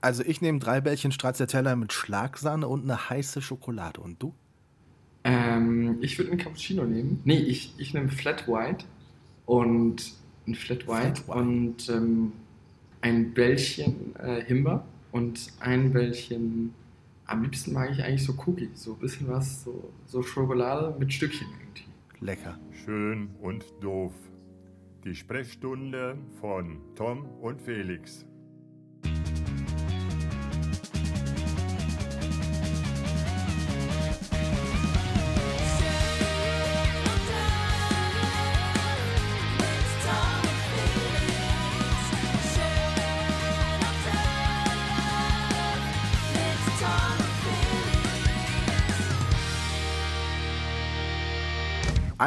Also ich nehme drei Bällchen Stracciatella mit Schlagsahne und eine heiße Schokolade. Und du? Ähm, ich würde einen Cappuccino nehmen. Nee, ich, ich nehme Flat White und ein Flat White, Flat White. und ähm, ein Bällchen äh, Himbeer und ein Bällchen, am liebsten mag ich eigentlich so Cookie, so ein bisschen was, so, so Schokolade mit Stückchen irgendwie. Lecker. Schön und doof. Die Sprechstunde von Tom und Felix.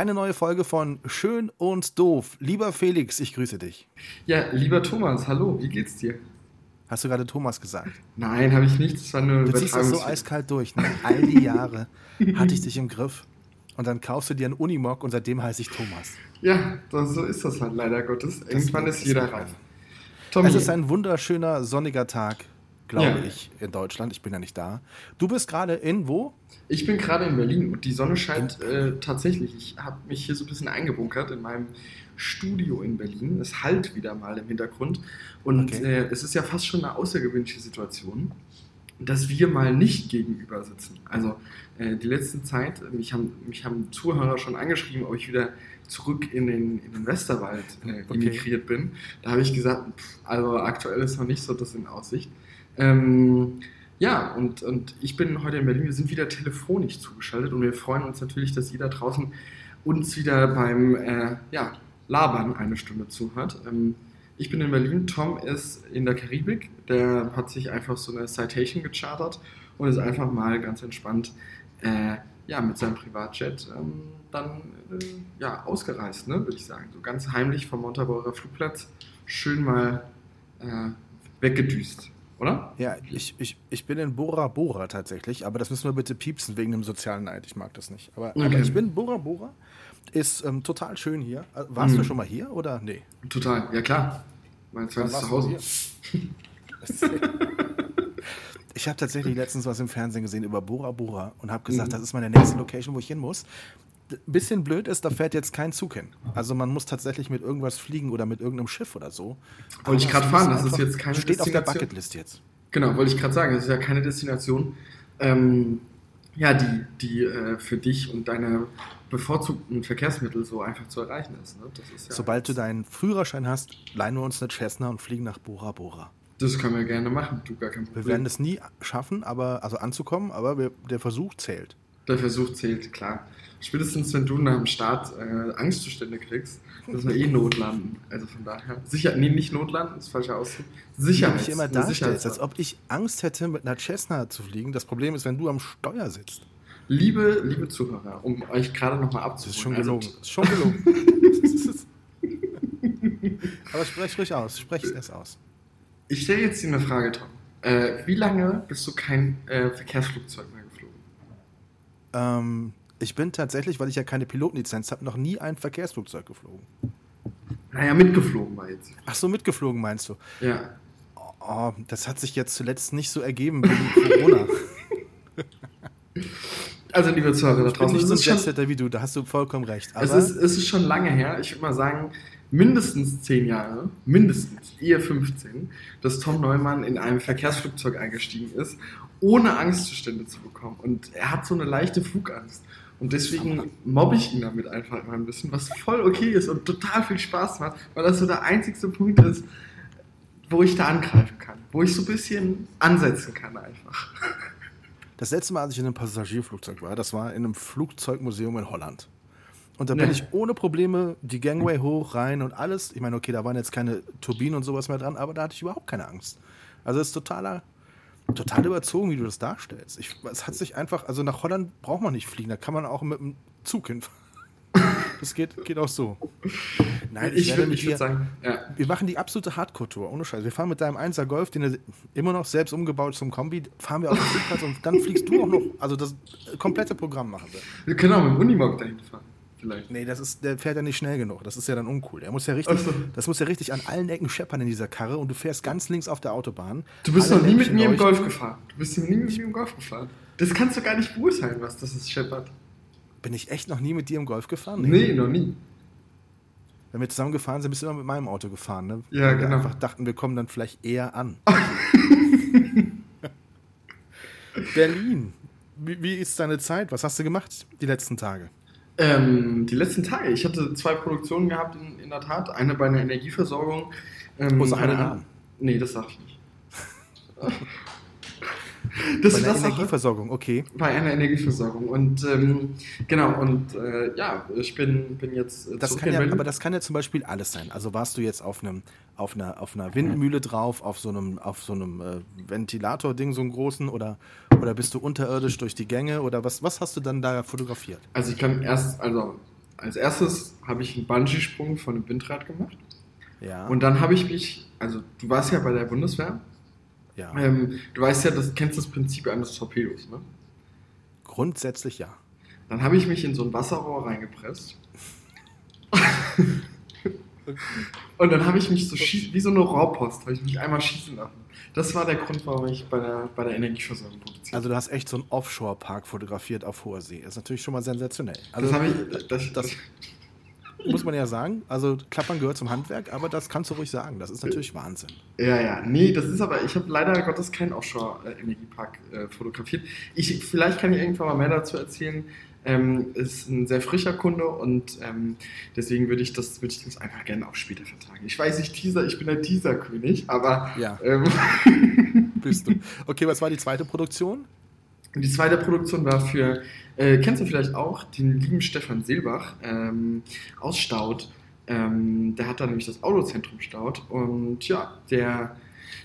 Eine neue Folge von Schön und Doof. Lieber Felix, ich grüße dich. Ja, lieber Thomas, hallo, wie geht's dir? Hast du gerade Thomas gesagt? Nein, habe ich nicht. Das war nur Du ziehst das so eiskalt durch. Ne? All die Jahre hatte ich dich im Griff. Und dann kaufst du dir einen Unimog und seitdem heiße ich Thomas. Ja, das, so ist das halt leider Gottes. Irgendwann ist jeder reif. Es ist ein wunderschöner sonniger Tag glaube ja. ich, in Deutschland. Ich bin ja nicht da. Du bist gerade in wo? Ich bin gerade in Berlin und die Sonne scheint äh, tatsächlich. Ich habe mich hier so ein bisschen eingebunkert in meinem Studio in Berlin. Es halt wieder mal im Hintergrund. Und okay. äh, es ist ja fast schon eine außergewöhnliche Situation, dass wir mal nicht gegenüber sitzen. Also äh, die letzte Zeit, mich haben, mich haben Zuhörer schon angeschrieben, ob ich wieder zurück in den, in den Westerwald äh, emigriert okay. bin. Da habe ich gesagt, pff, also aktuell ist noch nicht so das in Aussicht. Ähm, ja, und, und ich bin heute in Berlin. Wir sind wieder telefonisch zugeschaltet und wir freuen uns natürlich, dass da draußen uns wieder beim äh, ja, Labern eine Stunde zuhört. Ähm, ich bin in Berlin, Tom ist in der Karibik. Der hat sich einfach so eine Citation gechartert und ist einfach mal ganz entspannt äh, ja, mit seinem Privatjet ähm, dann äh, ja, ausgereist, ne, würde ich sagen. So ganz heimlich vom Montabaur Flugplatz schön mal äh, weggedüst oder? Ja, ich, ich, ich bin in Bora Bora tatsächlich, aber das müssen wir bitte piepsen wegen dem sozialen Neid. Ich mag das nicht. Aber, okay. aber ich bin Bora Bora. Ist ähm, total schön hier. Äh, warst mhm. du schon mal hier oder nee? Total, ja klar. Mein zweites Zuhause. ich habe tatsächlich letztens was im Fernsehen gesehen über Bora Bora und habe gesagt, mhm. das ist meine nächste Location, wo ich hin muss bisschen blöd ist, da fährt jetzt kein Zug hin. Also man muss tatsächlich mit irgendwas fliegen oder mit irgendeinem Schiff oder so. Wollte ich gerade fahren, das ist jetzt keine Steht auf der Bucketlist jetzt. Genau, wollte ich gerade sagen, das ist ja keine Destination, ähm, ja, die, die äh, für dich und deine bevorzugten Verkehrsmittel so einfach zu erreichen ist. Ne? ist ja Sobald du deinen Führerschein hast, leihen wir uns eine Cessna und fliegen nach Bora Bora. Das können wir gerne machen, du gar kein Problem. Wir werden es nie schaffen, aber also anzukommen, aber wir, der Versuch zählt. Der Versuch zählt, klar spätestens wenn du nach dem Start äh, Angstzustände kriegst, müssen wir eh notlanden. Also von daher, sicher, nee, nicht notlanden, ist falscher Ausdruck. Sicherheit. Du immer darstellst, als ob ich Angst hätte, mit einer Cessna zu fliegen. Das Problem ist, wenn du am Steuer sitzt. Liebe, liebe Zuhörer, um euch gerade nochmal abzuholen. Das ist schon gelogen. Also, ist schon gelogen. Aber sprech ruhig aus, sprech es aus. Ich stelle jetzt dir eine Frage, Tom. Äh, wie lange bist du kein äh, Verkehrsflugzeug mehr geflogen? Ähm, ich bin tatsächlich, weil ich ja keine Pilotenlizenz habe, noch nie ein Verkehrsflugzeug geflogen. Naja, mitgeflogen war jetzt. Ach so, mitgeflogen meinst du? Ja. Oh, das hat sich jetzt zuletzt nicht so ergeben wegen Corona. Also, liebe Zuhörer da draußen. Ich bin nicht so ein Jetsetter wie du, da hast du vollkommen recht. es, ist, es ist schon lange her, ich würde mal sagen, mindestens zehn Jahre, mindestens, eher 15, dass Tom Neumann in einem Verkehrsflugzeug eingestiegen ist, ohne Angstzustände zu bekommen. Und er hat so eine leichte Flugangst. Und deswegen mobbe ich ihn damit einfach immer ein bisschen, was voll okay ist und total viel Spaß macht, weil das so der einzigste Punkt ist, wo ich da angreifen kann, wo ich so ein bisschen ansetzen kann einfach. Das letzte Mal, als ich in einem Passagierflugzeug war, das war in einem Flugzeugmuseum in Holland. Und da bin nee. ich ohne Probleme die Gangway hoch, rein und alles. Ich meine, okay, da waren jetzt keine Turbinen und sowas mehr dran, aber da hatte ich überhaupt keine Angst. Also es ist totaler total überzogen, wie du das darstellst. Ich, es hat sich einfach, also nach Holland braucht man nicht fliegen, da kann man auch mit dem Zug hinfahren. Das geht, geht auch so. Nein, ich, ich würde würd sagen, ja. wir machen die absolute Hardcore-Tour, ohne Scheiß. Wir fahren mit deinem 1er Golf, den er immer noch selbst umgebaut zum Kombi, fahren wir auf den Flugplatz und dann fliegst du auch noch, also das komplette Programm machen wir. Wir können auch mit dem Unimog dahin fahren. Vielleicht. Nee, das ist, der fährt ja nicht schnell genug. Das ist ja dann uncool. Der muss ja richtig, Ach so. das muss ja richtig an allen Ecken scheppern in dieser Karre und du fährst ganz links auf der Autobahn. Du bist Alle noch nie mit mir im. Golf gefahren. Du bist noch nie mit mir im Golf gefahren. Das kannst du gar nicht beurteilen, was das ist, Shepard. Bin ich echt noch nie mit dir im Golf gefahren? Nee, noch nie. Wenn wir zusammen gefahren sind, bist du immer mit meinem Auto gefahren, ne? Ja, Weil wir genau. einfach dachten, wir kommen dann vielleicht eher an. Berlin. Wie, wie ist deine Zeit? Was hast du gemacht die letzten Tage? Ähm, die letzten Tage. Ich hatte zwei Produktionen gehabt, in, in der Tat. Eine bei einer Energieversorgung. Ähm, Oh, sag eine Namen. Nee, das sag ich nicht. das Bei war- Energieversorgung, okay. bei einer Energieversorgung. Und ähm, genau, und äh, ja, ich bin, bin jetzt äh, Das kann ja, aber das kann ja zum Beispiel alles sein. Also warst du jetzt auf einem, auf einer, auf einer Windmühle drauf, auf so einem, auf so einem äh, Ventilator-Ding, so einem großen, oder, oder bist du unterirdisch durch die Gänge oder was, was hast du dann da fotografiert? Also ich kann erst, also als erstes habe ich einen Bungee-Sprung von einem Windrad gemacht. Ja. Und dann habe ich mich, also du warst ja bei der Bundeswehr. Ja. Ähm, du weißt ja, das kennst das Prinzip eines Torpedos, ne? Grundsätzlich ja. Dann habe ich mich in so ein Wasserrohr reingepresst. Und dann habe ich mich so schieß, wie so eine Rohrpost, habe ich mich einmal schießen lassen. Das war der Grund, warum ich bei der, bei der Energieversorgung produziert Also du hast echt so einen Offshore-Park fotografiert auf hoher See. Das ist natürlich schon mal sensationell. Also das habe ich, das, das muss man ja sagen. Also Klappern gehört zum Handwerk, aber das kannst du ruhig sagen. Das ist natürlich Wahnsinn. Ja, ja, nee, das ist aber, ich habe leider Gottes keinen Offshore-Energiepark äh, fotografiert. Ich, vielleicht kann ich irgendwann mal mehr dazu erzählen. Ähm, ist ein sehr frischer Kunde und ähm, deswegen würde ich, das, würde ich das einfach gerne auch später vertragen. Ich weiß, ich Teaser, ich bin der Teaser-König, aber Ja. ähm, Bist du. Okay, was war die zweite Produktion? Und die zweite Produktion war für, äh, kennst du vielleicht auch, den lieben Stefan Seelbach ähm, aus Staud. Ähm, der hat da nämlich das Autozentrum Staud. Und ja, der,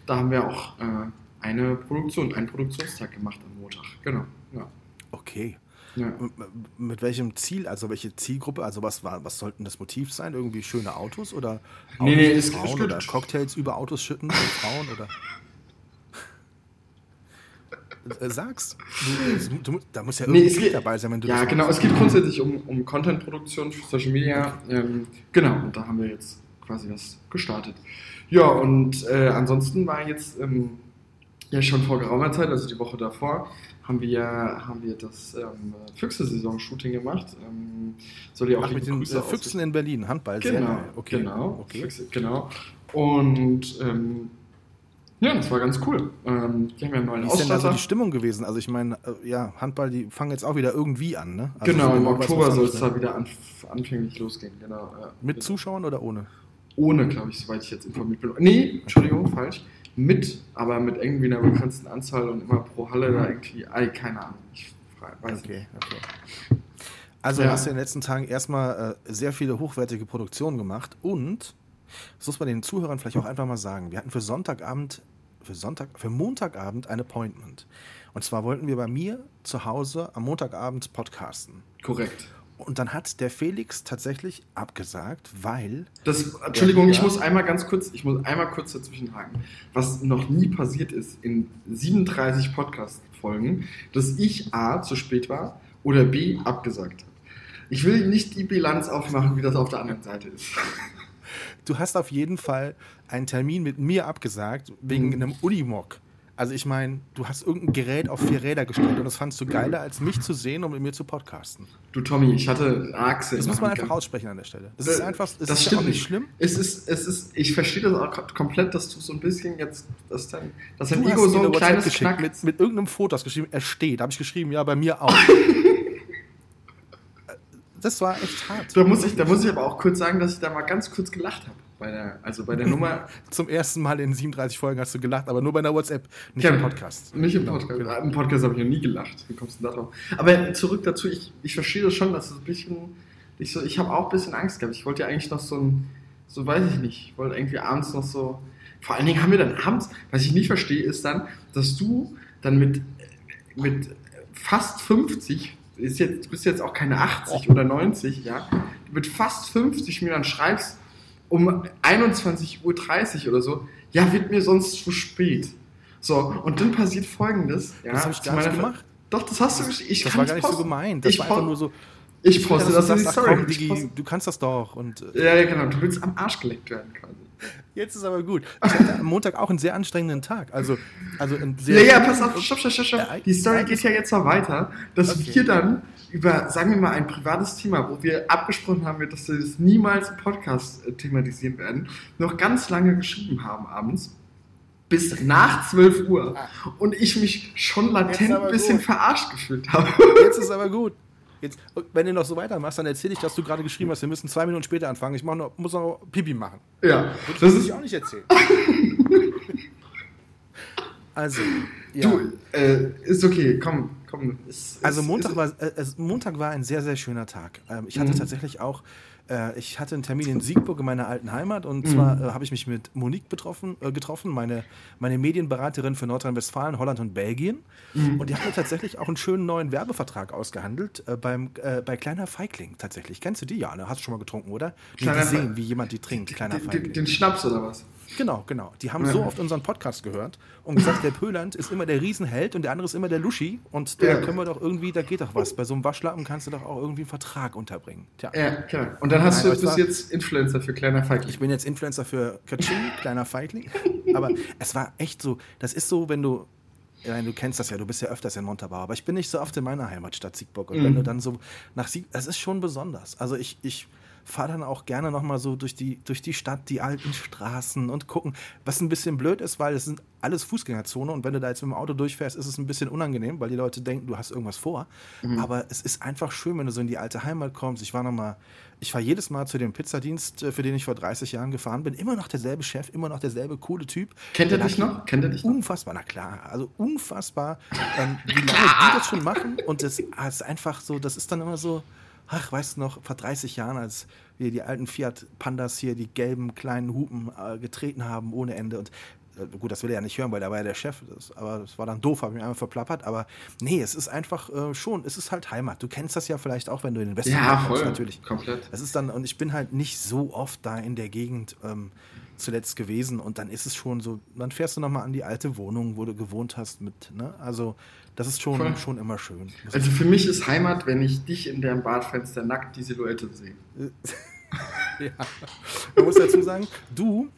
da haben wir auch äh, eine Produktion, einen Produktionstag gemacht am Montag. Genau. Ja. Okay. Ja. Mit welchem Ziel, also welche Zielgruppe, also was war, was sollten das Motiv sein? Irgendwie schöne Autos oder Autos Nee, nee, Frauen oder Cocktails über Autos schütten mit Frauen oder? Äh, Sag's. Du, es- du, da muss ja Nee, irgendwie es Klick geht- dabei sein, wenn du Ja, genau. machst. Es geht grundsätzlich um, um Content-Produktion für Social Media. Ähm, genau, und da haben wir jetzt quasi was gestartet. Ja, und äh, ansonsten war jetzt ähm, ja schon vor geraumer Zeit, also die Woche davor, haben wir, haben wir das ähm, Füchse-Saison-Shooting gemacht. Ähm, soll ja auch Ach, mit den äh, Füchsen in Berlin, Handball, Genau. Okay. genau, okay. Füchse, genau. Und ähm, ja, das war ganz cool. Ähm, die haben ja einen neuen Wie ist denn da so Ausstatter. die Stimmung gewesen? Also ich meine, äh, ja, Handball, die fangen jetzt auch wieder irgendwie an, ne? Also genau, so im genau Oktober soll es ne? da wieder anf anfänglich losgehen. Genau, ja. Mit. Zuschauern oder ohne? Ohne, glaube ich, soweit ich jetzt informiert bin. Nee, Entschuldigung, falsch. Mit, aber mit irgendwie einer begrenzten Anzahl und immer pro Halle da irgendwie, ey, keine Ahnung. Ich weiß Okay, nicht. okay. Also Ja. hast du in den letzten Tagen erstmal äh, sehr viele hochwertige Produktionen gemacht und, das muss man den Zuhörern vielleicht auch einfach mal sagen, wir hatten für Sonntagabend, für Sonntag, für Montagabend ein Appointment. Und zwar wollten wir bei mir zu Hause am Montagabend podcasten. Korrekt. Und dann hat der Felix tatsächlich abgesagt, weil Das, Entschuldigung, ich muss einmal ganz kurz, ich muss einmal kurz dazwischen haken. Was noch nie passiert ist in 37 Podcast-Folgen, dass ich A zu spät war oder B abgesagt habe. Ich will nicht die Bilanz aufmachen, wie das auf der anderen Seite ist. Du hast auf jeden Fall einen Termin mit mir abgesagt wegen Mhm. einem Unimog. Also ich meine, du hast irgendein Gerät auf vier Räder gestellt und das fandst du geiler, als mich zu sehen und mit mir zu podcasten. Du Tommy, ich hatte Achse. Das muss man einfach aussprechen an der Stelle. Das Äh, ist einfach, das, das ist stimmt auch nicht schlimm. Es ist, es ist, ich verstehe das auch kom- komplett, dass du so ein bisschen jetzt, dass dein, dass dein Ego so ein kleines Knack mit, mit irgendeinem Foto hast geschrieben, er steht. Da habe ich geschrieben, ja, bei mir auch. das war echt hart. Da muss, ich, da muss ich aber auch kurz sagen, dass ich da mal ganz kurz gelacht habe. Bei der, also bei der Nummer, Zum ersten Mal in 37 Folgen hast du gelacht, aber nur bei einer WhatsApp, nicht Ja, im Podcast. nicht im Genau, Podcast. genau. Im Podcast habe ich noch nie gelacht. Wie kommst du denn da drauf? Aber zurück dazu, ich, ich verstehe das schon, dass es ein bisschen. Ich, so, ich habe auch ein bisschen Angst gehabt. Ich wollte ja eigentlich noch so ein. So weiß ich nicht. Ich wollte irgendwie abends noch so. Vor allen Dingen haben wir dann abends, was ich nicht verstehe, ist dann, dass du dann mit, mit fast 50, ist jetzt, du bist jetzt auch keine 80 oder 90, ja, mit fast 50 mir dann schreibst, um 21.30 Uhr oder so, ja, wird mir sonst zu spät. So, und dann passiert folgendes. Ja, Das habe ich gar nicht Ver- gemacht. Doch, das hast du ich Das kann war gar nicht so posten. gemeint. Das ich war einfach nur so, Ich poste das in die Story. Komm, Digi, du kannst das doch. Und, äh, ja, ja, genau. Du willst am Arsch geleckt werden quasi. Jetzt ist aber gut. Ich hatte am Montag auch einen sehr anstrengenden Tag. Also, also ein sehr ja, ja, pass auf, stopp, stopp, stopp, stopp. Die Story geht ja jetzt noch weiter, dass okay. wir dann über, sagen wir mal, ein privates Thema, wo wir abgesprochen haben, dass wir das niemals im Podcast äh, thematisieren werden, noch ganz lange geschrieben haben abends. Bis nach 12 Uhr. Ah. Und ich mich schon latent ein bisschen gut. verarscht gefühlt habe. Jetzt ist aber gut. Jetzt, wenn du noch so weitermachst, dann erzähle ich, dass du gerade geschrieben hast, wir müssen zwei Minuten später anfangen. Ich noch, muss noch Pipi machen. Ja. Das, ist ich auch nicht erzählen. also, ja. Du, äh, ist okay, komm, komm. Ist, also Montag, ist, war, äh, Montag war ein sehr, sehr schöner Tag. Ähm, ich hatte mhm. tatsächlich auch äh, ich hatte einen Termin in Siegburg in meiner alten Heimat und mhm. zwar äh, habe ich mich mit Monique betroffen, äh, getroffen, meine, meine Medienberaterin für Nordrhein-Westfalen, Holland und Belgien. Mhm. Und die hat mir tatsächlich auch einen schönen neuen Werbevertrag ausgehandelt äh, beim, äh, bei Kleiner Feigling tatsächlich. Kennst du die? Ja, ne? Hast du schon mal getrunken, oder? Kleiner die sehen, wie jemand die trinkt, Kleiner Feigling. Den, den Schnaps oder was? Genau, genau. Die haben so oft unseren Podcast gehört und gesagt, der Pöland ist immer der Riesenheld und der andere ist immer der Luschi. Und da ja. können wir doch irgendwie, da geht doch was. Bei so einem Waschlappen kannst du doch auch irgendwie einen Vertrag unterbringen. Tja. Ja, klar. Und dann hast Nein, du, bist jetzt Influencer für kleiner Feigling. Ich bin jetzt Influencer für Kaching, kleiner Feigling. Aber es war echt so, das ist so, wenn du ja, du kennst das ja, du bist ja öfters in Montabaur, aber ich bin nicht so oft in meiner Heimatstadt Siegburg. Und mhm. wenn du dann so nach Siegburg, es ist schon besonders. Also ich, ich fahre dann auch gerne nochmal so durch die, durch die Stadt, die alten Straßen und gucken, was ein bisschen blöd ist, weil es sind alles Fußgängerzone und wenn du da jetzt mit dem Auto durchfährst, ist es ein bisschen unangenehm, weil die Leute denken, du hast irgendwas vor. Mhm. Aber es ist einfach schön, wenn du so in die alte Heimat kommst. Ich war nochmal, ich fahre jedes Mal zu dem Pizzadienst, äh, für den ich vor 30 Jahren gefahren bin, immer noch derselbe Chef, immer noch derselbe coole Typ. Kennt er dich noch? Kennt er dich noch? Unfassbar, na klar, also unfassbar, ähm, wie lange die das schon machen und das ist einfach so, das ist dann immer so, ach, weißt du noch, vor 30 Jahren, als wir die alten Fiat Pandas hier, die gelben kleinen Hupen äh, getreten haben ohne Ende. Und äh, gut, das will er ja nicht hören, weil er war ja der Chef. Das, aber das war dann doof, habe ich mich einfach verplappert. Aber nee, es ist einfach äh, schon, es ist halt Heimat. Du kennst das ja vielleicht auch, wenn du in den Westen ja, kommst, natürlich. Komplett. Es ist dann, und ich bin halt nicht so oft da in der Gegend. Ähm, zuletzt gewesen und dann ist es schon so, dann fährst du nochmal an die alte Wohnung, wo du gewohnt hast mit, ne? Also das ist schon, schon immer schön. Also für mich ist Heimat, wenn ich dich in deinem Badfenster nackt die Silhouette sehe. ja. Man muss dazu sagen, du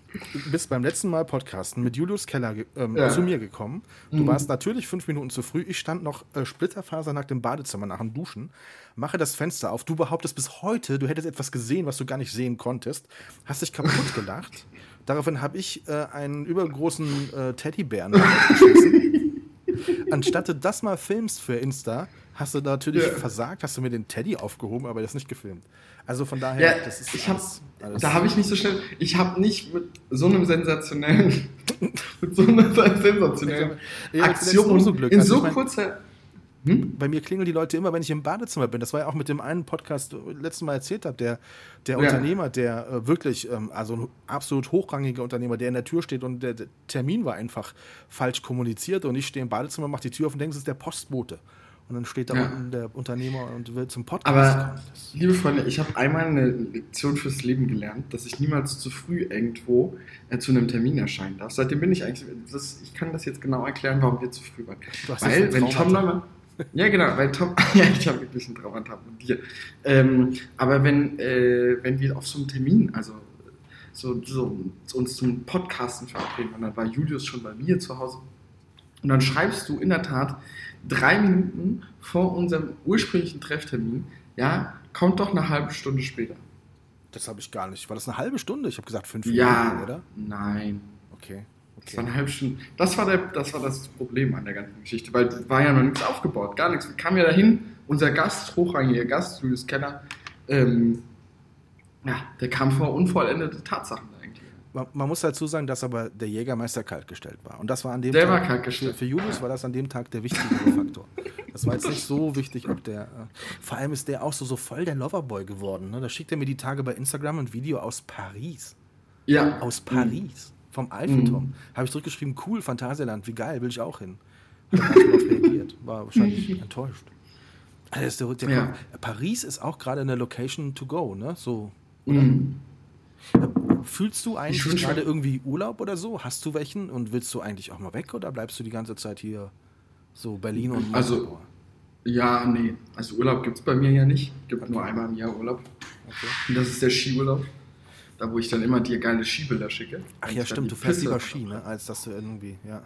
bist beim letzten Mal Podcasten mit Julius Keller ähm, ja. zu mir gekommen. Du mhm. warst natürlich fünf Minuten zu früh. Ich stand noch äh, splitterfasernackt im Badezimmer nach dem Duschen, mache das Fenster auf. Du behauptest bis heute, du hättest etwas gesehen, was du gar nicht sehen konntest. Hast dich kaputt gelacht. Daraufhin habe ich äh, einen übergroßen äh, Teddybären geschmissen. Anstatt du das mal filmst für Insta, hast du natürlich ja. versagt, hast du mir den Teddy aufgehoben, aber das nicht gefilmt. Also von daher, ja, das ist ich alles, alles Da habe ich nicht so schnell, ich habe nicht mit so einem sensationellen, mit so einer sensationellen Aktion in so kurzer hm? Bei mir klingeln die Leute immer, wenn ich im Badezimmer bin. Das war ja auch mit dem einen Podcast, letztes Mal erzählt habe, der, der ja. Unternehmer, der äh, wirklich, ähm, also ein absolut hochrangiger Unternehmer, der in der Tür steht und der, der Termin war einfach falsch kommuniziert und ich stehe im Badezimmer, mache die Tür auf und denke, es ist der Postbote. Und dann steht da ja. unten der Unternehmer und will zum Podcast Aber, kommen. liebe Freunde, ich habe einmal eine Lektion fürs Leben gelernt, dass ich niemals zu früh irgendwo äh, zu einem Termin erscheinen darf. Seitdem bin ich eigentlich, das, ich kann das jetzt genau erklären, warum wir zu früh waren. Weil, wenn Tom Neumann, ja, genau, weil Tom, ja, ich habe wirklich ein Traumata mit dir. Ähm, aber wenn, äh, wenn wir auf so einem Termin, also so, so, uns zum Podcasten verabreden, und dann war Julius schon bei mir zu Hause, und dann schreibst du in der Tat drei Minuten vor unserem ursprünglichen Trefftermin, ja, kommt doch eine halbe Stunde später. Das habe ich gar nicht. War das eine halbe Stunde? Ich habe gesagt fünf ja, Minuten, oder? Nein. Okay. Das war eine halbe Stunde. Das war, der, das war das Problem an der ganzen Geschichte, weil es war ja noch nichts aufgebaut, gar nichts. Wir kamen ja dahin, unser Gast, hochrangiger Gast, Julius Kenner, ähm, ja, der kam vor unvollendete Tatsachen eigentlich. Man, man, muss dazu sagen, dass aber der Jägermeister kaltgestellt war. Und das war an dem der Tag. War kaltgestellt. Für, Julius war das an dem Tag der wichtigere Faktor. Das war jetzt nicht so wichtig, ob der. Äh, vor allem ist der auch so, so voll der Loverboy geworden. Ne? Da schickt er mir die Tage bei Instagram ein Video aus Paris. Ja. Aus Paris. Vom Eiffelturm. Mhm. Habe ich zurückgeschrieben, cool, Phantasialand, wie geil, will ich auch hin. Hat er reagiert. War wahrscheinlich enttäuscht. Also der, der ja. Paris ist auch gerade eine Location to go, ne? So, mhm. Fühlst du eigentlich gerade irgendwie Urlaub oder so? Hast du welchen und willst du eigentlich auch mal weg oder bleibst du die ganze Zeit hier so Berlin und Also Ja, nee. Also Urlaub gibt es bei mir ja nicht. Gibt nur einmal im Jahr Urlaub. Okay. Und das ist der Skiurlaub. Da, wo ich dann immer dir geile Skibilder schicke. Ach ja, stimmt, du fährst lieber Ski, ne? als dass du irgendwie, ja.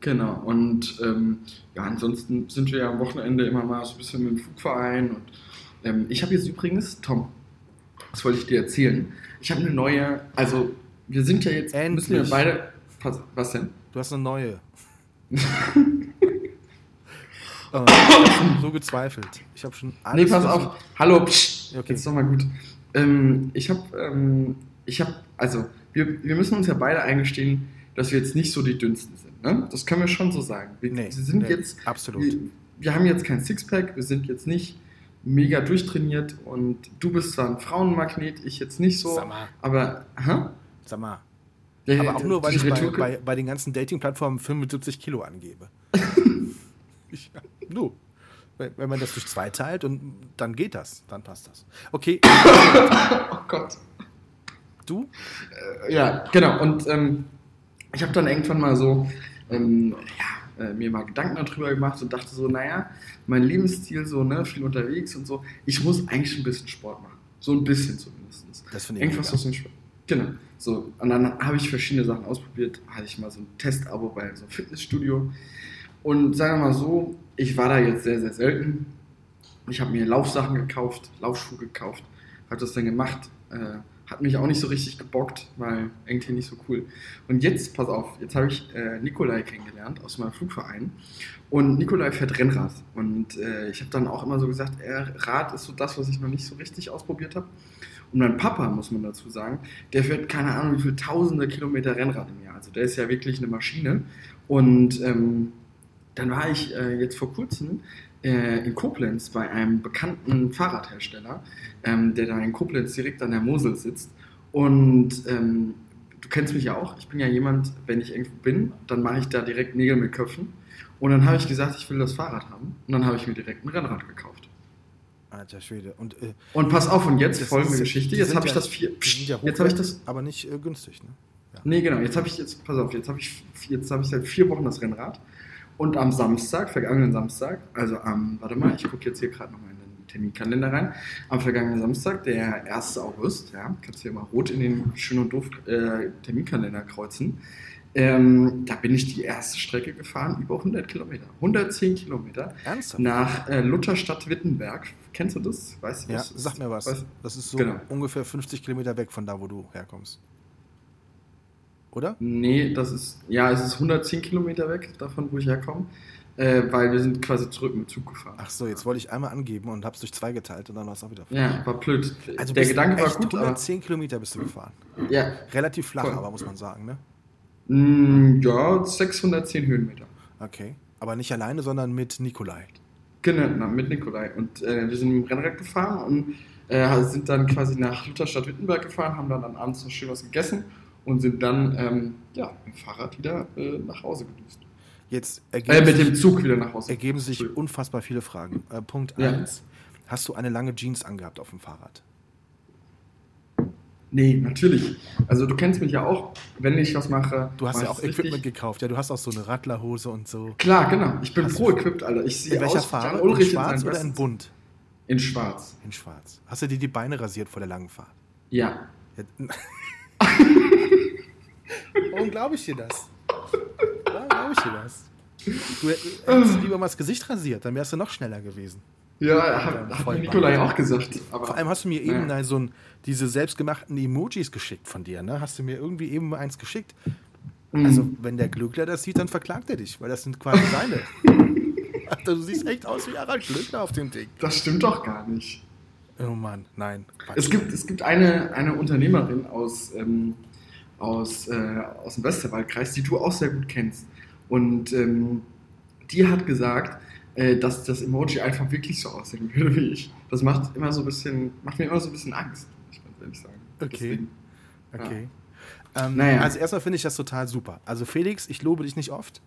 Genau. Und ähm, ja, ansonsten sind wir ja am Wochenende immer mal so ein bisschen mit dem Flugverein. Und ähm, ich habe jetzt übrigens, Tom, das wollte ich dir erzählen. Ich habe eine neue, also wir sind ja jetzt, Endlich. müssen wir beide, was, was denn? Du hast eine neue. oh, ich hab schon so gezweifelt. Ich habe schon Nee, alles. pass versucht. auf. Hallo, psch, Okay. jetzt nochmal gut. Ähm, ich habe, ähm, ich habe, also, wir, wir müssen uns ja beide eingestehen, dass wir jetzt nicht so die dünnsten sind. Ne? Das können wir schon so sagen. Wir, Nee, wir sind nee, jetzt, absolut. wir, wir haben jetzt kein Sixpack, wir sind jetzt nicht mega durchtrainiert und du bist zwar ein Frauenmagnet, ich jetzt nicht so, Sag mal, aber, hä? sag mal. Ja, Aber auch nur, weil ich bei, bei, bei den ganzen Dating-Plattformen 75 Kilo angebe. ich, du. Wenn wenn man das durch zwei teilt und dann geht das, dann passt das. Okay, Oh Gott. Du? Äh, ja, genau. Und ähm, ich habe dann irgendwann mal so ähm, ja, äh, mir mal Gedanken darüber gemacht und dachte so, naja, mein Lebensstil so, ne, viel unterwegs und so, ich muss eigentlich ein bisschen Sport machen. So ein bisschen zumindest. Das finde ich Irgendwas aus dem Sport. Genau. So, und dann habe ich verschiedene Sachen ausprobiert. Hatte ich mal so ein Testabo bei so einem Fitnessstudio. Und sagen wir mal so, ich war da jetzt sehr, sehr selten. Ich habe mir Laufsachen gekauft, Laufschuhe gekauft, habe das dann gemacht. Äh, hat mich auch nicht so richtig gebockt, weil irgendwie nicht so cool. Und jetzt, pass auf, jetzt habe ich äh, Nikolai kennengelernt aus meinem Flugverein. Und Nikolai fährt Rennrad. Und äh, ich habe dann auch immer so gesagt, er, Rad ist so das, was ich noch nicht so richtig ausprobiert habe. Und mein Papa, muss man dazu sagen, der fährt keine Ahnung wie viele tausende Kilometer Rennrad im Jahr. Also der ist ja wirklich eine Maschine. Und ähm, dann war ich äh, jetzt vor kurzem äh, in Koblenz bei einem bekannten Fahrradhersteller, ähm, der da in Koblenz direkt an der Mosel sitzt. Und ähm, du kennst mich ja auch. Ich bin ja jemand, wenn ich irgendwo bin, dann mache ich da direkt Nägel mit Köpfen. Und dann habe ich gesagt, ich will das Fahrrad haben. Und dann habe ich mir direkt ein Rennrad gekauft. Alter Schwede. Und äh, Und pass auf, und jetzt folgende Geschichte. Jetzt habe ich ja- das vier. sind ja jetzt habe ich das. aber nicht äh, günstig, ne? Ja. Nee, genau. Jetzt habe ich jetzt, pass auf, jetzt habe ich jetzt habe ich seit vier Wochen das Rennrad. Und am Samstag, vergangenen Samstag, also am, warte mal, ich gucke jetzt hier gerade nochmal in den Terminkalender rein. Am vergangenen Samstag, der 1. August, ja, kannst du hier mal rot in den schön und doof äh, Terminkalender kreuzen. Ähm, da bin ich die erste Strecke gefahren, über 100 Kilometer. 110 Kilometer Ernsthaft? nach äh, Lutherstadt Wittenberg. Kennst du das? Weißt du ja, das? sag mir was. Weißt- Das ist so Genau. ungefähr 50 Kilometer weg von da, wo du herkommst. Oder? Nee, das ist, ja, es ist 110 Kilometer weg davon, wo ich herkomme, äh, weil wir sind quasi zurück mit Zug gefahren. Ach so, jetzt wollte ich einmal angeben und hab's durch zwei geteilt und dann war es auch wieder Ja, war blöd. Also Der Gedanke war gut, aber 110 Kilometer bist du gefahren. ja, Relativ flach, Voll. aber muss man sagen, ne? Mm, ja, 610 Höhenmeter. Okay. Aber nicht alleine, sondern mit Nikolai. Genau, na, mit Nikolai. Und äh, wir sind im Rennrad gefahren und äh, sind dann quasi nach Lutherstadt Wittenberg gefahren, haben dann, dann abends noch schön was gegessen und sind dann ähm, ja, mit dem Fahrrad wieder äh, nach Hause gedüst. Jetzt Äh, ergeben, mit sich, dem Zug wieder nach Hause. ergeben sich unfassbar viele Fragen. Äh, Punkt Ja. 1. Hast du eine lange Jeans angehabt auf dem Fahrrad? Nee, natürlich. Also du kennst mich ja auch, wenn ich was mache. Du hast ja auch Equipment richtig. gekauft. Ja, du hast auch so eine Radlerhose und so. Klar, genau. Ich bin Hast pro du- equipped, Alter. Ich sehe In welcher aus Farbe? In schwarz oder in bunt? In schwarz. In schwarz. Hast du dir die Beine rasiert vor der langen Fahrt? Ja. Ja. Warum glaube ich dir das? Warum glaube ich dir das? Du hättest lieber mal das Gesicht rasiert, dann wärst du noch schneller gewesen. Ja, Ja, hat, hat Nikolai auch gesagt. Vor allem hast du mir eben Ja. da so ein, diese selbstgemachten Emojis geschickt von dir, ne? Hast du mir irgendwie eben eins geschickt? Mhm. Also, wenn der Glückler das sieht, dann verklagt er dich, weil das sind quasi seine. Alter, du siehst echt aus wie Harald Glückler auf dem Ding. das stimmt doch gar nicht. Oh Mann, nein. Es gibt, es gibt eine, eine Unternehmerin aus, ähm, aus, äh, aus dem Westerwaldkreis, die du auch sehr gut kennst. Und ähm, die hat gesagt, äh, dass das Emoji einfach wirklich so aussehen würde wie ich. Das macht immer so ein bisschen, macht mir immer so ein bisschen Angst, muss ich ganz ehrlich sagen. Okay. Deswegen. Okay. Ähm, Naja. Also erstmal finde ich das total super. Also Felix, ich lobe dich nicht oft,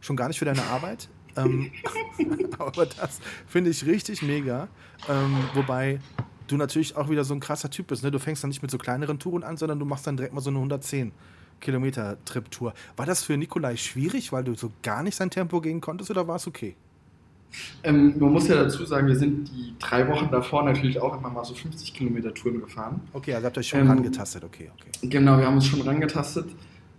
schon gar nicht für deine Arbeit. ähm, aber das finde ich richtig mega. Ähm, wobei du natürlich auch wieder so ein krasser Typ bist. Ne? Du fängst dann nicht mit so kleineren Touren an, sondern du machst dann direkt mal so eine 110 Kilometer Trip-Tour. War das für Nikolai schwierig, weil du so gar nicht sein Tempo gehen konntest oder war es okay? Ähm, man muss ja dazu sagen, wir sind die drei Wochen davor natürlich auch immer mal so 50 Kilometer Touren gefahren. Okay, also habt ihr euch schon ähm, rangetastet, okay, okay. Genau, wir haben uns schon rangetastet.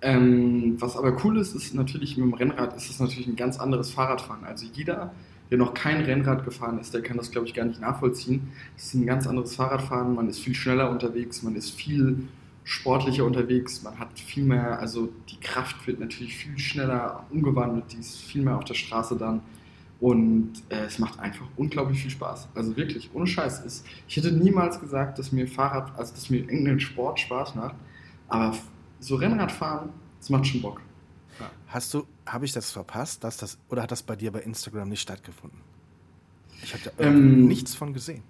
Ähm, was aber cool ist, ist natürlich mit dem Rennrad ist es natürlich ein ganz anderes Fahrradfahren. Also jeder, der noch kein Rennrad gefahren ist, der kann das, glaube ich, gar nicht nachvollziehen. Es ist ein ganz anderes Fahrradfahren, man ist viel schneller unterwegs, man ist viel sportlicher unterwegs, man hat viel mehr, also die Kraft wird natürlich viel schneller umgewandelt, die ist viel mehr auf der Straße dann. Und äh, es macht einfach unglaublich viel Spaß. Also wirklich, ohne Scheiß. Ist, ich hätte niemals gesagt, dass mir Fahrrad, also dass mir irgendein Sport Spaß macht. Aber so Rennradfahren, das macht schon Bock. Ja. Hast du, habe ich das verpasst, dass das, oder hat das bei dir bei Instagram nicht stattgefunden? Ich habe da ähm, nichts von gesehen.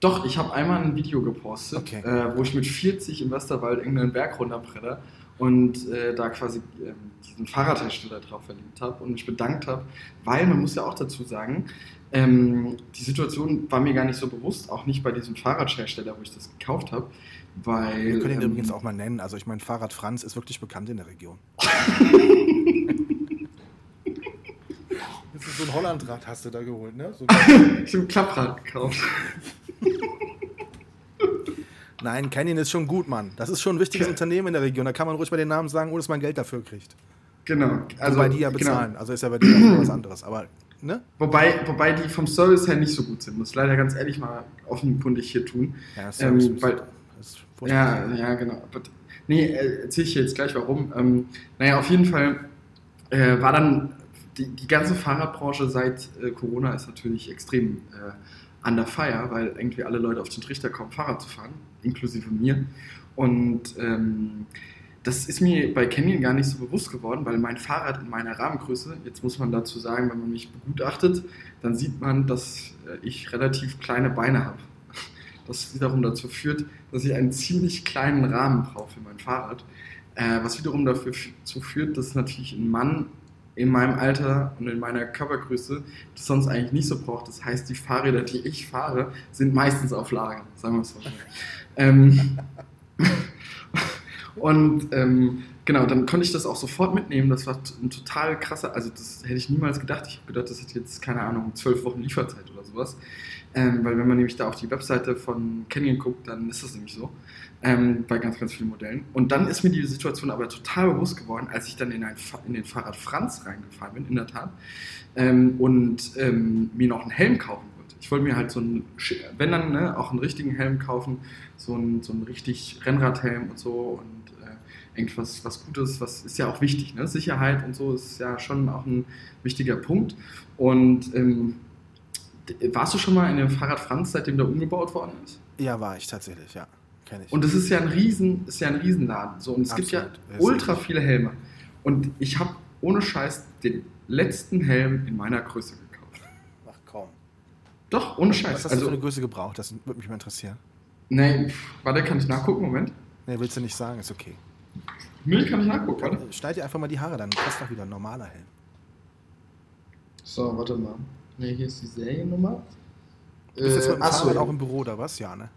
Doch, ich habe einmal ein Video gepostet, okay. äh, wo ich mit 40 im Westerwald irgendeinen Berg runterbrenne und äh, da quasi äh, diesen Fahrradhersteller drauf verliebt habe und mich bedankt habe, weil man muss ja auch dazu sagen, ähm, die Situation war mir gar nicht so bewusst, auch nicht bei diesem Fahrradhersteller, wo ich das gekauft habe, weil... Wir können ihn ähm, übrigens auch mal nennen, also ich meine, Fahrrad Franz ist wirklich bekannt in der Region. Das ist so ein Hollandrad hast du da geholt, ne? So ich habe ein Klapprad gekauft. Nein, Canyon ist schon gut, Mann. Das ist schon ein wichtiges Unternehmen in der Region. Da kann man ruhig mal den Namen sagen, ohne dass man Geld dafür kriegt. Genau. Also, Wobei die ja genau. bezahlen. Genau. Also ist ja bei dir was anderes. Aber, ne? Wobei, wobei die vom Service her nicht so gut sind. Muss ich leider ganz ehrlich mal offenkundig hier tun. Ja, Service ähm, weil, ja, ja, genau. But, nee, äh, erzähle ich jetzt gleich warum. Ähm, naja, auf jeden Fall äh, war dann die, die ganze Fahrradbranche seit äh, Corona ist natürlich extrem äh, under fire, weil irgendwie alle Leute auf den Trichter kommen, Fahrrad zu fahren, inklusive mir. Und ähm, das ist mir bei Canyon gar nicht so bewusst geworden, weil mein Fahrrad in meiner Rahmengröße, jetzt muss man dazu sagen, wenn man mich begutachtet, dann sieht man, dass äh, ich relativ kleine Beine habe. Das wiederum dazu führt, dass ich einen ziemlich kleinen Rahmen brauche für mein Fahrrad. Äh, was wiederum dazu führt, dass natürlich ein Mann in meinem Alter und in meiner Körpergröße das sonst eigentlich nicht so braucht. Das heißt, die Fahrräder, die ich fahre, sind meistens auf Lager, sagen wir es so. ähm, und ähm, genau, dann konnte ich das auch sofort mitnehmen. Das war ein total krasser, also das hätte ich niemals gedacht. Ich habe gedacht, das hat jetzt, keine Ahnung, zwölf Wochen Lieferzeit oder sowas. Ähm, weil wenn man nämlich da auf die Webseite von Canyon guckt, dann ist das nämlich so ähm, bei ganz, ganz vielen Modellen. Und dann ist mir die Situation aber total bewusst geworden, als ich dann in, ein, in den Fahrrad Franz reingefahren bin, in der Tat, ähm, und ähm, mir noch einen Helm kaufen wollte. Ich wollte mir halt so einen, wenn dann ne, auch einen richtigen Helm kaufen, so einen, so einen richtig Rennradhelm und so und äh, irgendwas was Gutes, was ist ja auch wichtig. Ne? Sicherheit und so ist ja schon auch ein wichtiger Punkt. Und ähm, warst du schon mal in dem Fahrrad Franz, seitdem der umgebaut worden ist? Ja, war ich tatsächlich, ja. Und es ist ja ein Riesen, ist ja ein Riesenladen. So, und es Absolut. gibt ja ultra viele Helme. Und ich habe ohne Scheiß den letzten Helm in meiner Größe gekauft. Ach komm. Doch, ohne Scheiß. Was hast also, du für eine Größe gebraucht? Das würde mich mal interessieren. Nee, warte, kann ich nachgucken? Moment. Nee, willst du nicht sagen, ist okay. Nee, kann ich nachgucken, warte. Schneid dir einfach mal die Haare, dann passt doch wieder ein normaler Helm. So, warte mal. Ne, hier ist die Seriennummer. Äh, jetzt mit dem Fahrrad auch im Büro oder was? Ja, ne?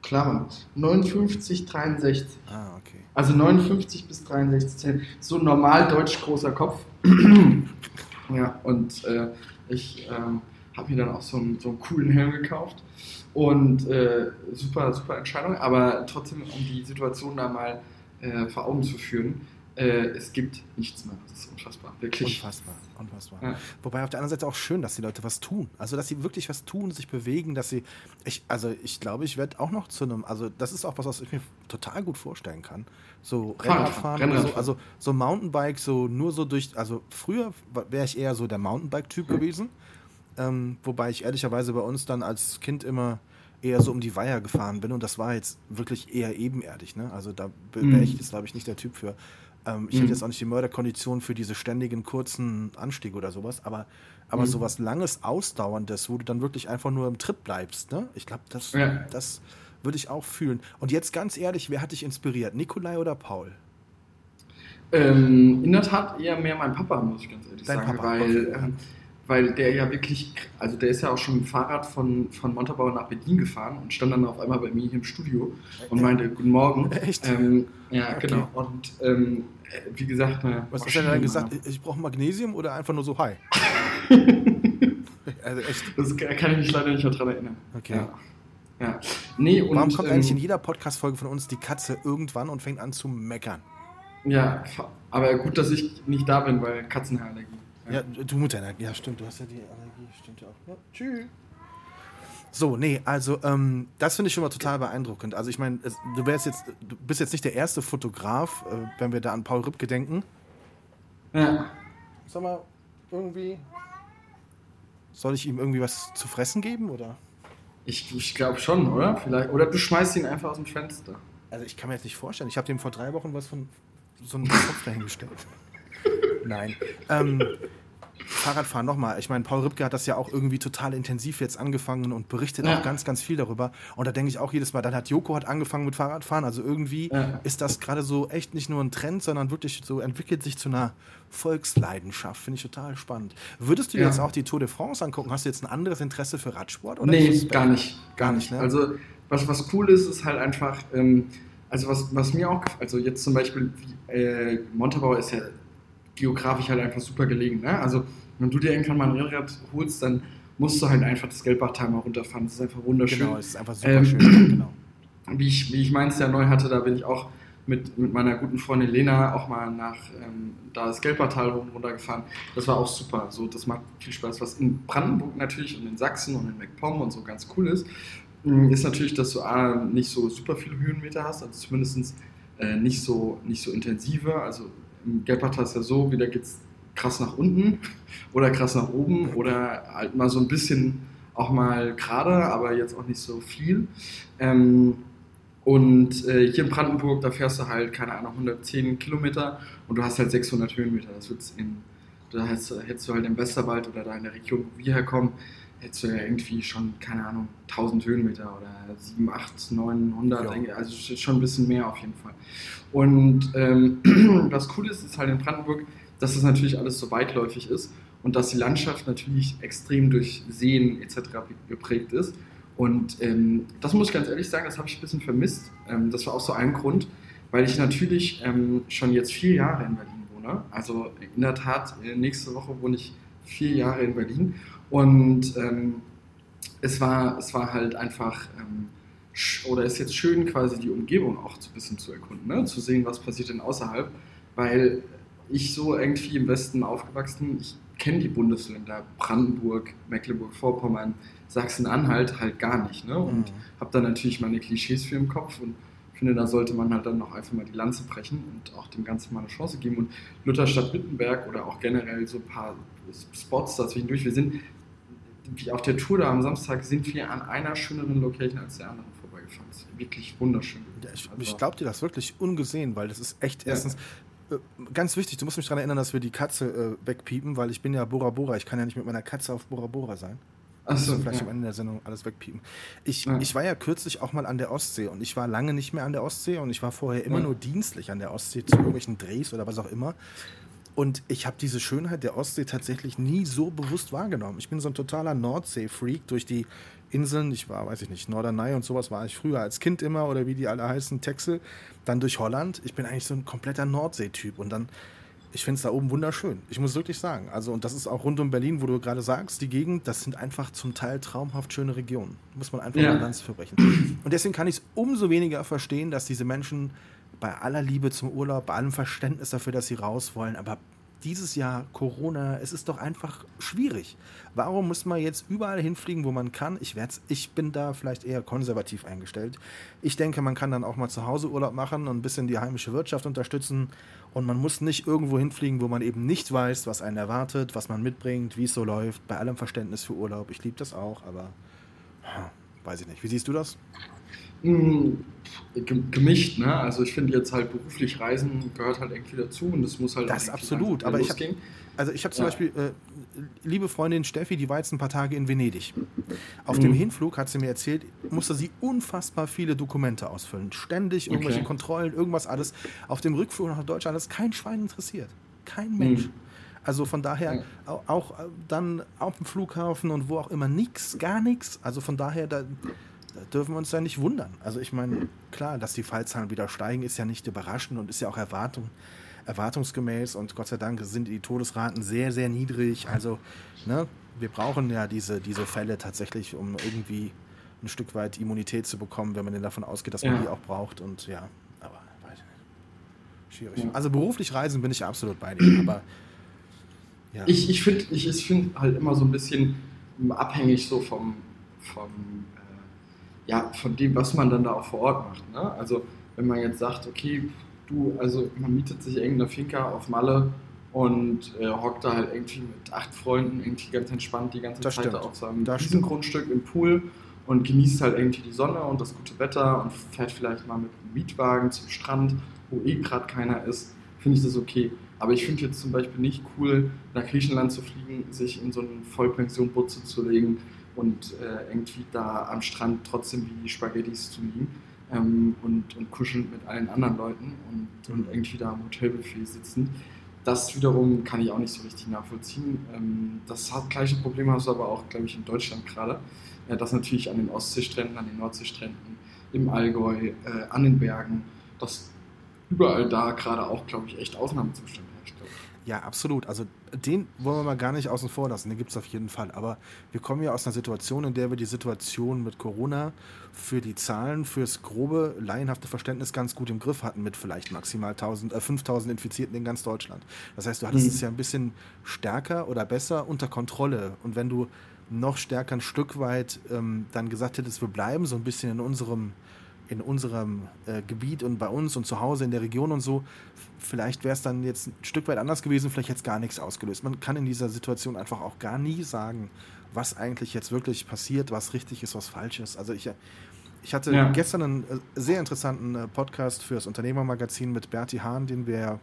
Klammern. 59, 63. Ah, okay. Also 59 bis 63 Zellen. So normal deutsch großer Kopf. ja, und äh, ich ähm, habe mir dann auch so einen, so einen coolen Helm gekauft. Und äh, super, super Entscheidung. Aber trotzdem, um die Situation da mal äh, vor Augen zu führen, es gibt nichts mehr. Das ist unfassbar, wirklich. Unfassbar, unfassbar. Ja. Wobei auf der anderen Seite auch schön, dass die Leute was tun. Also, dass sie wirklich was tun, sich bewegen, dass sie. Ich, also, ich glaube, ich werde auch noch zu einem. Also, das ist auch was, was ich mir total gut vorstellen kann. So Rennradfahren. So, also so Mountainbike, so nur so durch. Also, früher wäre ich eher so der Mountainbike-Typ gewesen. Ähm, wobei ich ehrlicherweise bei uns dann als Kind immer eher so um die Weiher gefahren bin und das war jetzt wirklich eher ebenerdig. Ne? Also da wäre mhm. ich jetzt, glaube ich, nicht der Typ für. Ähm, ich mhm. hätte jetzt auch nicht die Mörderkondition für diese ständigen kurzen Anstiege oder sowas, aber, aber mhm. sowas Langes, Ausdauerndes, wo du dann wirklich einfach nur im Tritt bleibst, ne? Ich glaube, das, ja. das würde ich auch fühlen. Und jetzt ganz ehrlich, wer hat dich inspiriert? Nikolai oder Paul? Ähm, in der Tat eher mehr mein Papa, muss ich ganz ehrlich Dein sagen, Papa, weil, okay. ähm, weil der ja wirklich, also der ist ja auch schon mit dem Fahrrad von, von Montabaur nach Berlin gefahren und stand dann auf einmal bei mir hier im Studio und meinte, guten Morgen. Echt? Ähm, ja, okay. genau. Und ähm, wie gesagt, eine Was hast du denn dann gesagt? Ich brauche Magnesium oder einfach nur so Hi? Also echt? Das kann ich mich leider nicht mehr dran erinnern. Okay. Ja. ja. Nee, und, Warum kommt ähm, eigentlich in jeder Podcast-Folge von uns die Katze irgendwann und fängt an zu meckern? Ja, aber gut, dass ich nicht da bin, weil Katzenhaarallergie. Ja. du mit deiner, ja stimmt, du hast ja die Allergie, stimmt ja auch. Ja, tschüss. So, nee, also ähm, das finde ich schon mal total beeindruckend. Also ich meine, du wärst jetzt, du bist jetzt nicht der erste Fotograf, äh, wenn wir da an Paul Rübke denken. Ja. Sag mal, irgendwie. Soll ich ihm irgendwie was zu fressen geben, oder? Ich, ich glaube schon, oder? Vielleicht. Oder du schmeißt ihn einfach aus dem Fenster. Also ich kann mir jetzt nicht vorstellen. Ich habe dem vor drei Wochen was von so einem Kopf dahingestellt. Nein. Ähm, Fahrradfahren nochmal. Ich meine, Paul Ripke hat das ja auch irgendwie total intensiv jetzt angefangen und berichtet ja. auch ganz, ganz viel darüber. Und da denke ich auch jedes Mal, dann hat Joko hat angefangen mit Fahrradfahren. Also irgendwie ja. ist das gerade so echt nicht nur ein Trend, sondern wirklich so entwickelt sich zu einer Volksleidenschaft. Finde ich total spannend. Würdest du dir ja. jetzt auch die Tour de France angucken? Hast du jetzt ein anderes Interesse für Radsport? Oder nee, gar nicht. Gar nicht. Ne? Also, was, was cool ist, ist halt einfach, ähm, also was, was mir auch, also jetzt zum Beispiel, äh, Montabaur ist ja geografisch halt einfach super gelegen. Ne? Also wenn du dir irgendwann mal ein Rennrad holst, dann musst du halt einfach das Gelbbachtal mal runterfahren. Das ist einfach wunderschön. Genau, es ist einfach super ähm, schön. Genau. Wie ich, wie ich meins ja neu hatte, da bin ich auch mit, mit meiner guten Freundin Lena auch mal nach ähm, da das Gelbachtal runtergefahren. Das war auch super. So, das macht viel Spaß. Was in Brandenburg natürlich und in Sachsen und in MacPom und so ganz cool ist, mm, ist natürlich, dass du A, nicht so super viele Höhenmeter hast, also zumindest äh, nicht, so, nicht so intensive. Also Gelbachtal ist ja so, wieder geht es krass nach unten oder krass nach oben oder halt mal so ein bisschen auch mal gerade, aber jetzt auch nicht so viel. Ähm, und äh, hier in Brandenburg, da fährst du halt, keine Ahnung, 110 Kilometer und du hast halt 600 Höhenmeter. Das wird's in, da hättest du halt im Westerwald oder da in der Region, wo wir herkommen, hättest du ja irgendwie schon, keine Ahnung, 1000 Höhenmeter oder 7, 8, 900, ja. also schon ein bisschen mehr auf jeden Fall. Und ähm, was cool ist, ist halt in Brandenburg, dass das natürlich alles so weitläufig ist und dass die Landschaft natürlich extrem durch Seen etc. geprägt ist. Und ähm, das muss ich ganz ehrlich sagen, das habe ich ein bisschen vermisst. Ähm, das war auch so ein Grund, weil ich natürlich ähm, schon jetzt vier Jahre in Berlin wohne. Also in der Tat, äh, nächste Woche wohne ich vier Jahre in Berlin. Und ähm, es, war, es war halt einfach, ähm, oder ist jetzt schön, quasi die Umgebung auch ein bisschen zu erkunden, ne? zu sehen, was passiert denn außerhalb. Weil ich so irgendwie im Westen aufgewachsen, ich kenne die Bundesländer Brandenburg, Mecklenburg-Vorpommern, Sachsen-Anhalt halt gar nicht. Ne? Und mhm. habe dann natürlich meine Klischees für im Kopf und finde, da sollte man halt dann noch einfach mal die Lanze brechen und auch dem Ganzen mal eine Chance geben. Und Lutherstadt-Wittenberg oder auch generell so ein paar Spots dazwischendurch. Wir sind, wie auf der Tour da am Samstag, sind wir an einer schöneren Location als der anderen vorbeigefahren. Das ist wirklich wunderschön. Ja, ich, also, ich glaube dir das wirklich ungesehen, weil das ist echt erstens. Ja. Äh, ganz wichtig, du musst mich daran erinnern, dass wir die Katze äh, wegpiepen, weil ich bin ja Bora Bora. Ich kann ja nicht mit meiner Katze auf Bora Bora sein. Achso, vielleicht ja. am Ende der Sendung alles wegpiepen. Ich, ja. ich war ja kürzlich auch mal an der Ostsee und ich war lange nicht mehr an der Ostsee und ich war vorher immer ja. nur dienstlich an der Ostsee zu irgendwelchen Drehs oder was auch immer. Und ich habe diese Schönheit der Ostsee tatsächlich nie so bewusst wahrgenommen. Ich bin so ein totaler Nordsee-Freak durch die Inseln. Ich war, weiß ich nicht, Norderney und sowas war ich früher als Kind immer oder wie die alle heißen, Texel. Dann durch Holland. Ich bin eigentlich so ein kompletter Nordsee-Typ. Und dann ich finde es da oben wunderschön. Ich muss wirklich sagen. Also, und das ist auch rund um Berlin, wo du gerade sagst, die Gegend, das sind einfach zum Teil traumhaft schöne Regionen. Muss man einfach ja. mal ganz verbrechen. Und deswegen kann ich es umso weniger verstehen, dass diese Menschen bei aller Liebe zum Urlaub, bei allem Verständnis dafür, dass sie raus wollen, aber dieses Jahr Corona, es ist doch einfach schwierig. Warum muss man jetzt überall hinfliegen, wo man kann? Ich, werd's, ich bin da vielleicht eher konservativ eingestellt. Ich denke, man kann dann auch mal zu Hause Urlaub machen und ein bisschen die heimische Wirtschaft unterstützen. Und man muss nicht irgendwo hinfliegen, wo man eben nicht weiß, was einen erwartet, was man mitbringt, wie es so läuft. Bei allem Verständnis für Urlaub. Ich liebe das auch, aber weiß ich nicht. Wie siehst du das? Hm, gemischt, ne? Also ich finde jetzt halt beruflich Reisen gehört halt irgendwie dazu und das muss halt. Das ist absolut, aber ich habe also ich habe zum ja. Beispiel äh, liebe Freundin Steffi, die war jetzt ein paar Tage in Venedig. Auf mhm. dem Hinflug hat sie mir erzählt, musste sie unfassbar viele Dokumente ausfüllen, ständig irgendwelche okay. Kontrollen, irgendwas alles. Auf dem Rückflug nach Deutschland ist kein Schwein interessiert, kein Mensch. Mhm. Also von daher ja. auch, auch dann auf dem Flughafen und wo auch immer nichts, gar nichts. Also von daher da da dürfen wir uns ja nicht wundern. Also ich meine, klar, dass die Fallzahlen wieder steigen, ist ja nicht überraschend und ist ja auch Erwartung, erwartungsgemäß und Gott sei Dank sind die Todesraten sehr, sehr niedrig. Also, ne, wir brauchen ja diese, diese Fälle tatsächlich, um irgendwie ein Stück weit Immunität zu bekommen, wenn man denn davon ausgeht, dass man die auch braucht. Und ja, aber weiß nicht. Schwierig. Ja. Also beruflich reisen bin ich absolut bei dir, aber ja. Ich, ich finde ich, ich find halt immer so ein bisschen abhängig so vom, vom ja, von dem, was man dann da auch vor Ort macht. Ne? Also wenn man jetzt sagt, okay, du, also man mietet sich irgendeine Finca auf Malle und äh, hockt da halt irgendwie mit acht Freunden irgendwie ganz entspannt die ganze das Zeit stimmt. auf seinem Grundstück im Pool und genießt halt irgendwie die Sonne und das gute Wetter und fährt vielleicht mal mit einem Mietwagen zum Strand, wo eh gerade keiner ist, finde ich das okay. Aber ich finde jetzt zum Beispiel nicht cool, nach Griechenland zu fliegen, sich in so einen Vollpension-Butze zu legen und äh, irgendwie da am Strand trotzdem wie Spaghettis zu liegen ähm, und, und kuschelnd mit allen anderen Leuten und, und irgendwie da am Hotelbuffet sitzen. Das wiederum kann ich auch nicht so richtig nachvollziehen. Ähm, das hat, gleiche Problem hast du aber auch, glaube ich, in Deutschland gerade. Äh, das natürlich an den Ostseestränden, an den Nordseestränden, im Allgäu, äh, an den Bergen, dass überall da gerade auch, glaube ich, echt Ausnahmezustände. Ja, absolut. Also den wollen wir mal gar nicht außen vor lassen, den gibt es auf jeden Fall. Aber wir kommen ja aus einer Situation, in der wir die Situation mit Corona für die Zahlen, fürs grobe, laienhafte Verständnis ganz gut im Griff hatten mit vielleicht maximal 1000, äh, 5000 Infizierten in ganz Deutschland. Das heißt, du hattest mhm. es ja ein bisschen stärker oder besser unter Kontrolle. Und wenn du noch stärker ein Stück weit ähm, dann gesagt hättest, wir bleiben so ein bisschen in unserem in unserem äh, Gebiet und bei uns und zu Hause in der Region und so, vielleicht wäre es dann jetzt ein Stück weit anders gewesen, vielleicht hätte es gar nichts ausgelöst. Man kann in dieser Situation einfach auch gar nie sagen, was eigentlich jetzt wirklich passiert, was richtig ist, was falsch ist. Also ich, ich hatte ja. gestern einen äh, sehr interessanten äh, Podcast für das Unternehmermagazin mit Berti Hahn, den wir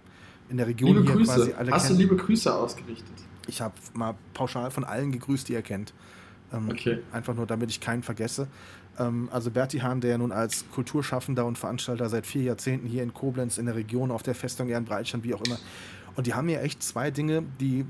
in der Region liebe hier Grüße. quasi alle Hast kennen. du liebe Grüße ausgerichtet? Ich habe mal pauschal von allen gegrüßt, die er kennt. Ähm, okay. Einfach nur, damit ich keinen vergesse. Ähm, also Berti Hahn, der nun als Kulturschaffender und Veranstalter seit vier Jahrzehnten hier in Koblenz in der Region auf der Festung Ehrenbreitstein, wie auch immer. Und die haben ja echt zwei Dinge, die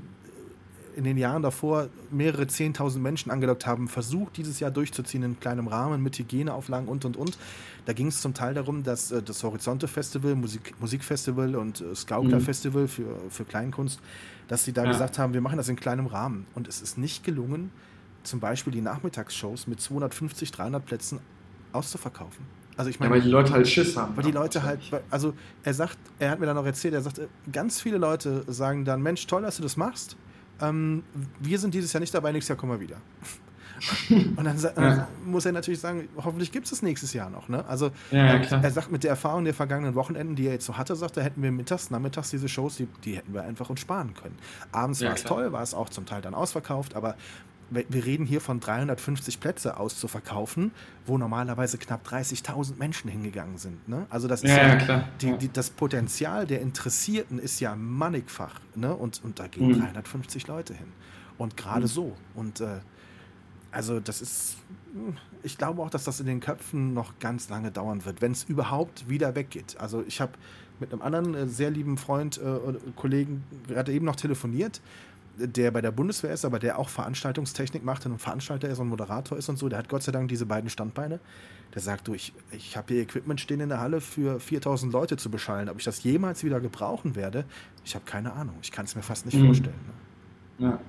in den Jahren davor mehrere Zehntausend Menschen angelockt haben, versucht dieses Jahr durchzuziehen in kleinem Rahmen mit Hygieneauflagen und und und. Da ging es zum Teil darum, dass äh, das Horizonte Festival, Musik, Musikfestival und äh, Skaukler mhm. Festival für, für Kleinkunst, dass sie da ja. gesagt haben, wir machen das in kleinem Rahmen. Und es ist nicht gelungen, zum Beispiel die Nachmittagsshows mit 250, 300 Plätzen auszuverkaufen. Also ich meine, ja, weil die Leute halt Schiss haben. Weil die Leute halt, also er sagt, er hat mir dann auch erzählt, er sagt, ganz viele Leute sagen dann, Mensch, toll, dass du das machst. Ähm, wir sind dieses Jahr nicht dabei, nächstes Jahr kommen wir wieder. Und dann ja. muss er natürlich sagen, hoffentlich gibt es das nächstes Jahr noch. Ne? Also ja, ja, er sagt, mit der Erfahrung der vergangenen Wochenenden, die er jetzt so hatte, sagt er, hätten wir mittags, nachmittags diese Shows, die, die hätten wir einfach uns sparen können. Abends war es toll, war es auch zum Teil dann ausverkauft, aber wir reden hier von 350 Plätze auszuverkaufen, wo normalerweise knapp 30.000 Menschen hingegangen sind. Ne? Also das ist ja, ja die, die, das Potenzial der Interessierten ist ja mannigfach. Ne? Und, und da gehen mhm. 350 Leute hin. Und gerade mhm. so. Und äh, also das ist, ich glaube auch, dass das in den Köpfen noch ganz lange dauern wird, wenn es überhaupt wieder weggeht. Also ich habe mit einem anderen äh, sehr lieben Freund, äh, Kollegen gerade eben noch telefoniert der bei der Bundeswehr ist, aber der auch Veranstaltungstechnik macht und Veranstalter ist und Moderator ist und so, der hat Gott sei Dank diese beiden Standbeine. Der sagt, du, ich, ich habe hier Equipment stehen in der Halle für 4000 Leute zu beschallen. Ob ich das jemals wieder gebrauchen werde, ich habe keine Ahnung. Ich kann es mir fast nicht mhm. vorstellen. Ne? Ja.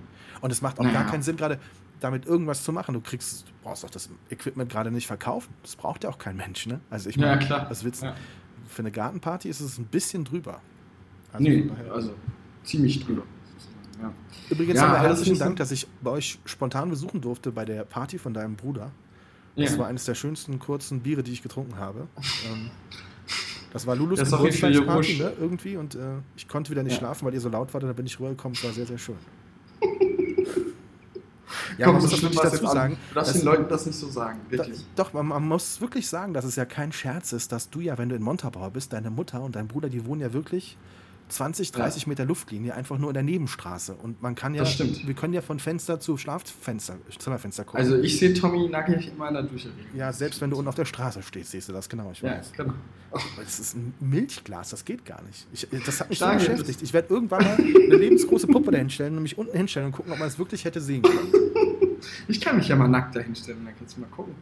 Und es macht auch naja. gar keinen Sinn, gerade damit irgendwas zu machen. Du kriegst, du brauchst auch das Equipment gerade nicht verkaufen. Das braucht ja auch kein Mensch, ne? Also ich meine, ja, das Witz, ja. für eine Gartenparty ist es ein bisschen drüber. Also nee, also ziemlich drüber. Ja. Übrigens ja, herzlichen Dank, dass ich bei euch spontan besuchen durfte bei der Party von deinem Bruder. Das ja. war eines der schönsten kurzen Biere, die ich getrunken habe. Ähm, das war Lulus Geburtstagsparty, ne, irgendwie. Und äh, ich konnte wieder nicht ja. schlafen, weil ihr so laut wart. Da bin ich rübergekommen. Es war sehr, sehr schön. ja, Komm, man muss das wirklich dazu sagen. Darfst den Leuten das nicht so sagen, wirklich. Da, doch, man, man, muss wirklich sagen, dass es ja kein Scherz ist, dass du ja, wenn du in Montabaur bist, deine Mutter und dein Bruder, die wohnen ja wirklich 20, 30 ja. Meter Luftlinie einfach nur in der Nebenstraße. Und man kann ja, wir können ja von Fenster zu Schlafenster, Zimmerfenster gucken. Also ich sehe Tommy nackig immer in der Dusche. Ja, selbst wenn du unten auf der Straße stehst, siehst du das, genau, ich weiß. Ja, genau. Das ist ein Milchglas, das geht gar nicht. Ich, das hat mich so beschäftigt. Ich werde irgendwann mal eine lebensgroße Puppe dahinstellen und mich unten hinstellen und gucken, ob man es wirklich hätte sehen können. Ich kann mich ja mal nackt dahinstellen, dann kannst du mal gucken.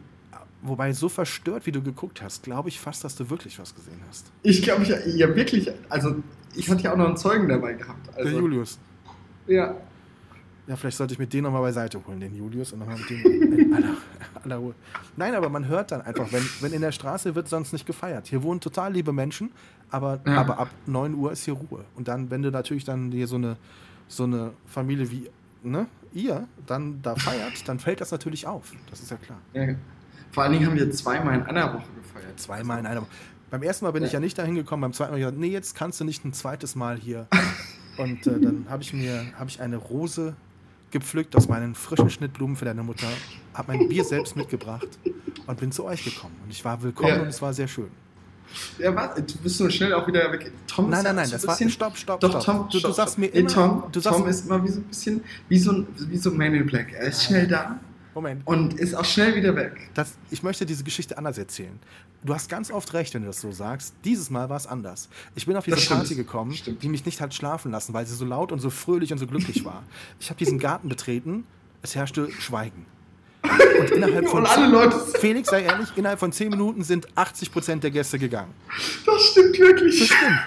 Wobei, so verstört, wie du geguckt hast, glaube ich fast, dass du wirklich was gesehen hast. Ich glaube, ich ja wirklich, also ich hatte ja auch noch einen Zeugen dabei gehabt. Also, Der Julius. Ja. Ja, vielleicht sollte ich mit dem nochmal beiseite holen, den Julius, und nochmal mit dem in aller, aller Ruhe. Nein, aber man hört dann einfach, wenn, wenn in der Straße wird sonst nicht gefeiert. Hier wohnen total liebe Menschen, aber, ja. aber ab 9 Uhr ist hier Ruhe. Und dann, wenn du natürlich dann hier so eine, so eine Familie wie ne, ihr dann da feiert, dann fällt das natürlich auf. Das ist ja klar. Ja. Vor allen Dingen haben wir zweimal in einer Woche gefeiert. Zweimal in einer Woche. Beim ersten Mal bin ja. ich ja nicht dahin gekommen, beim zweiten Mal gesagt, nee, jetzt kannst du nicht ein zweites Mal hier. Und äh, dann habe ich mir hab ich eine Rose gepflückt aus meinen frischen Schnittblumen für deine Mutter, habe mein Bier selbst mitgebracht und bin zu euch gekommen. Und ich war willkommen ja. und es war sehr schön. Ja, warte, du bist so schnell auch wieder weg. Tom nein, nein, nein, das war. Stopp, stopp, Doch, stopp. Tom, du, stopp, du sagst mir immer. Tom, du sagst, Tom ist immer wie so ein bisschen wie so, wie so Man in Black. Er ist schnell da. Moment. Und ist auch schnell wieder weg. Das, ich möchte diese Geschichte anders erzählen. Du hast ganz oft recht, wenn du das so sagst. Dieses Mal war es anders. Ich bin auf diese Party gekommen, die mich nicht hat schlafen lassen, weil sie so laut und so fröhlich und so glücklich war. Ich habe diesen Garten betreten, es herrschte Schweigen. Und innerhalb von. Und Felix, sei ehrlich, innerhalb von 10 Minuten sind 80% der Gäste gegangen. Das stimmt wirklich. Das stimmt.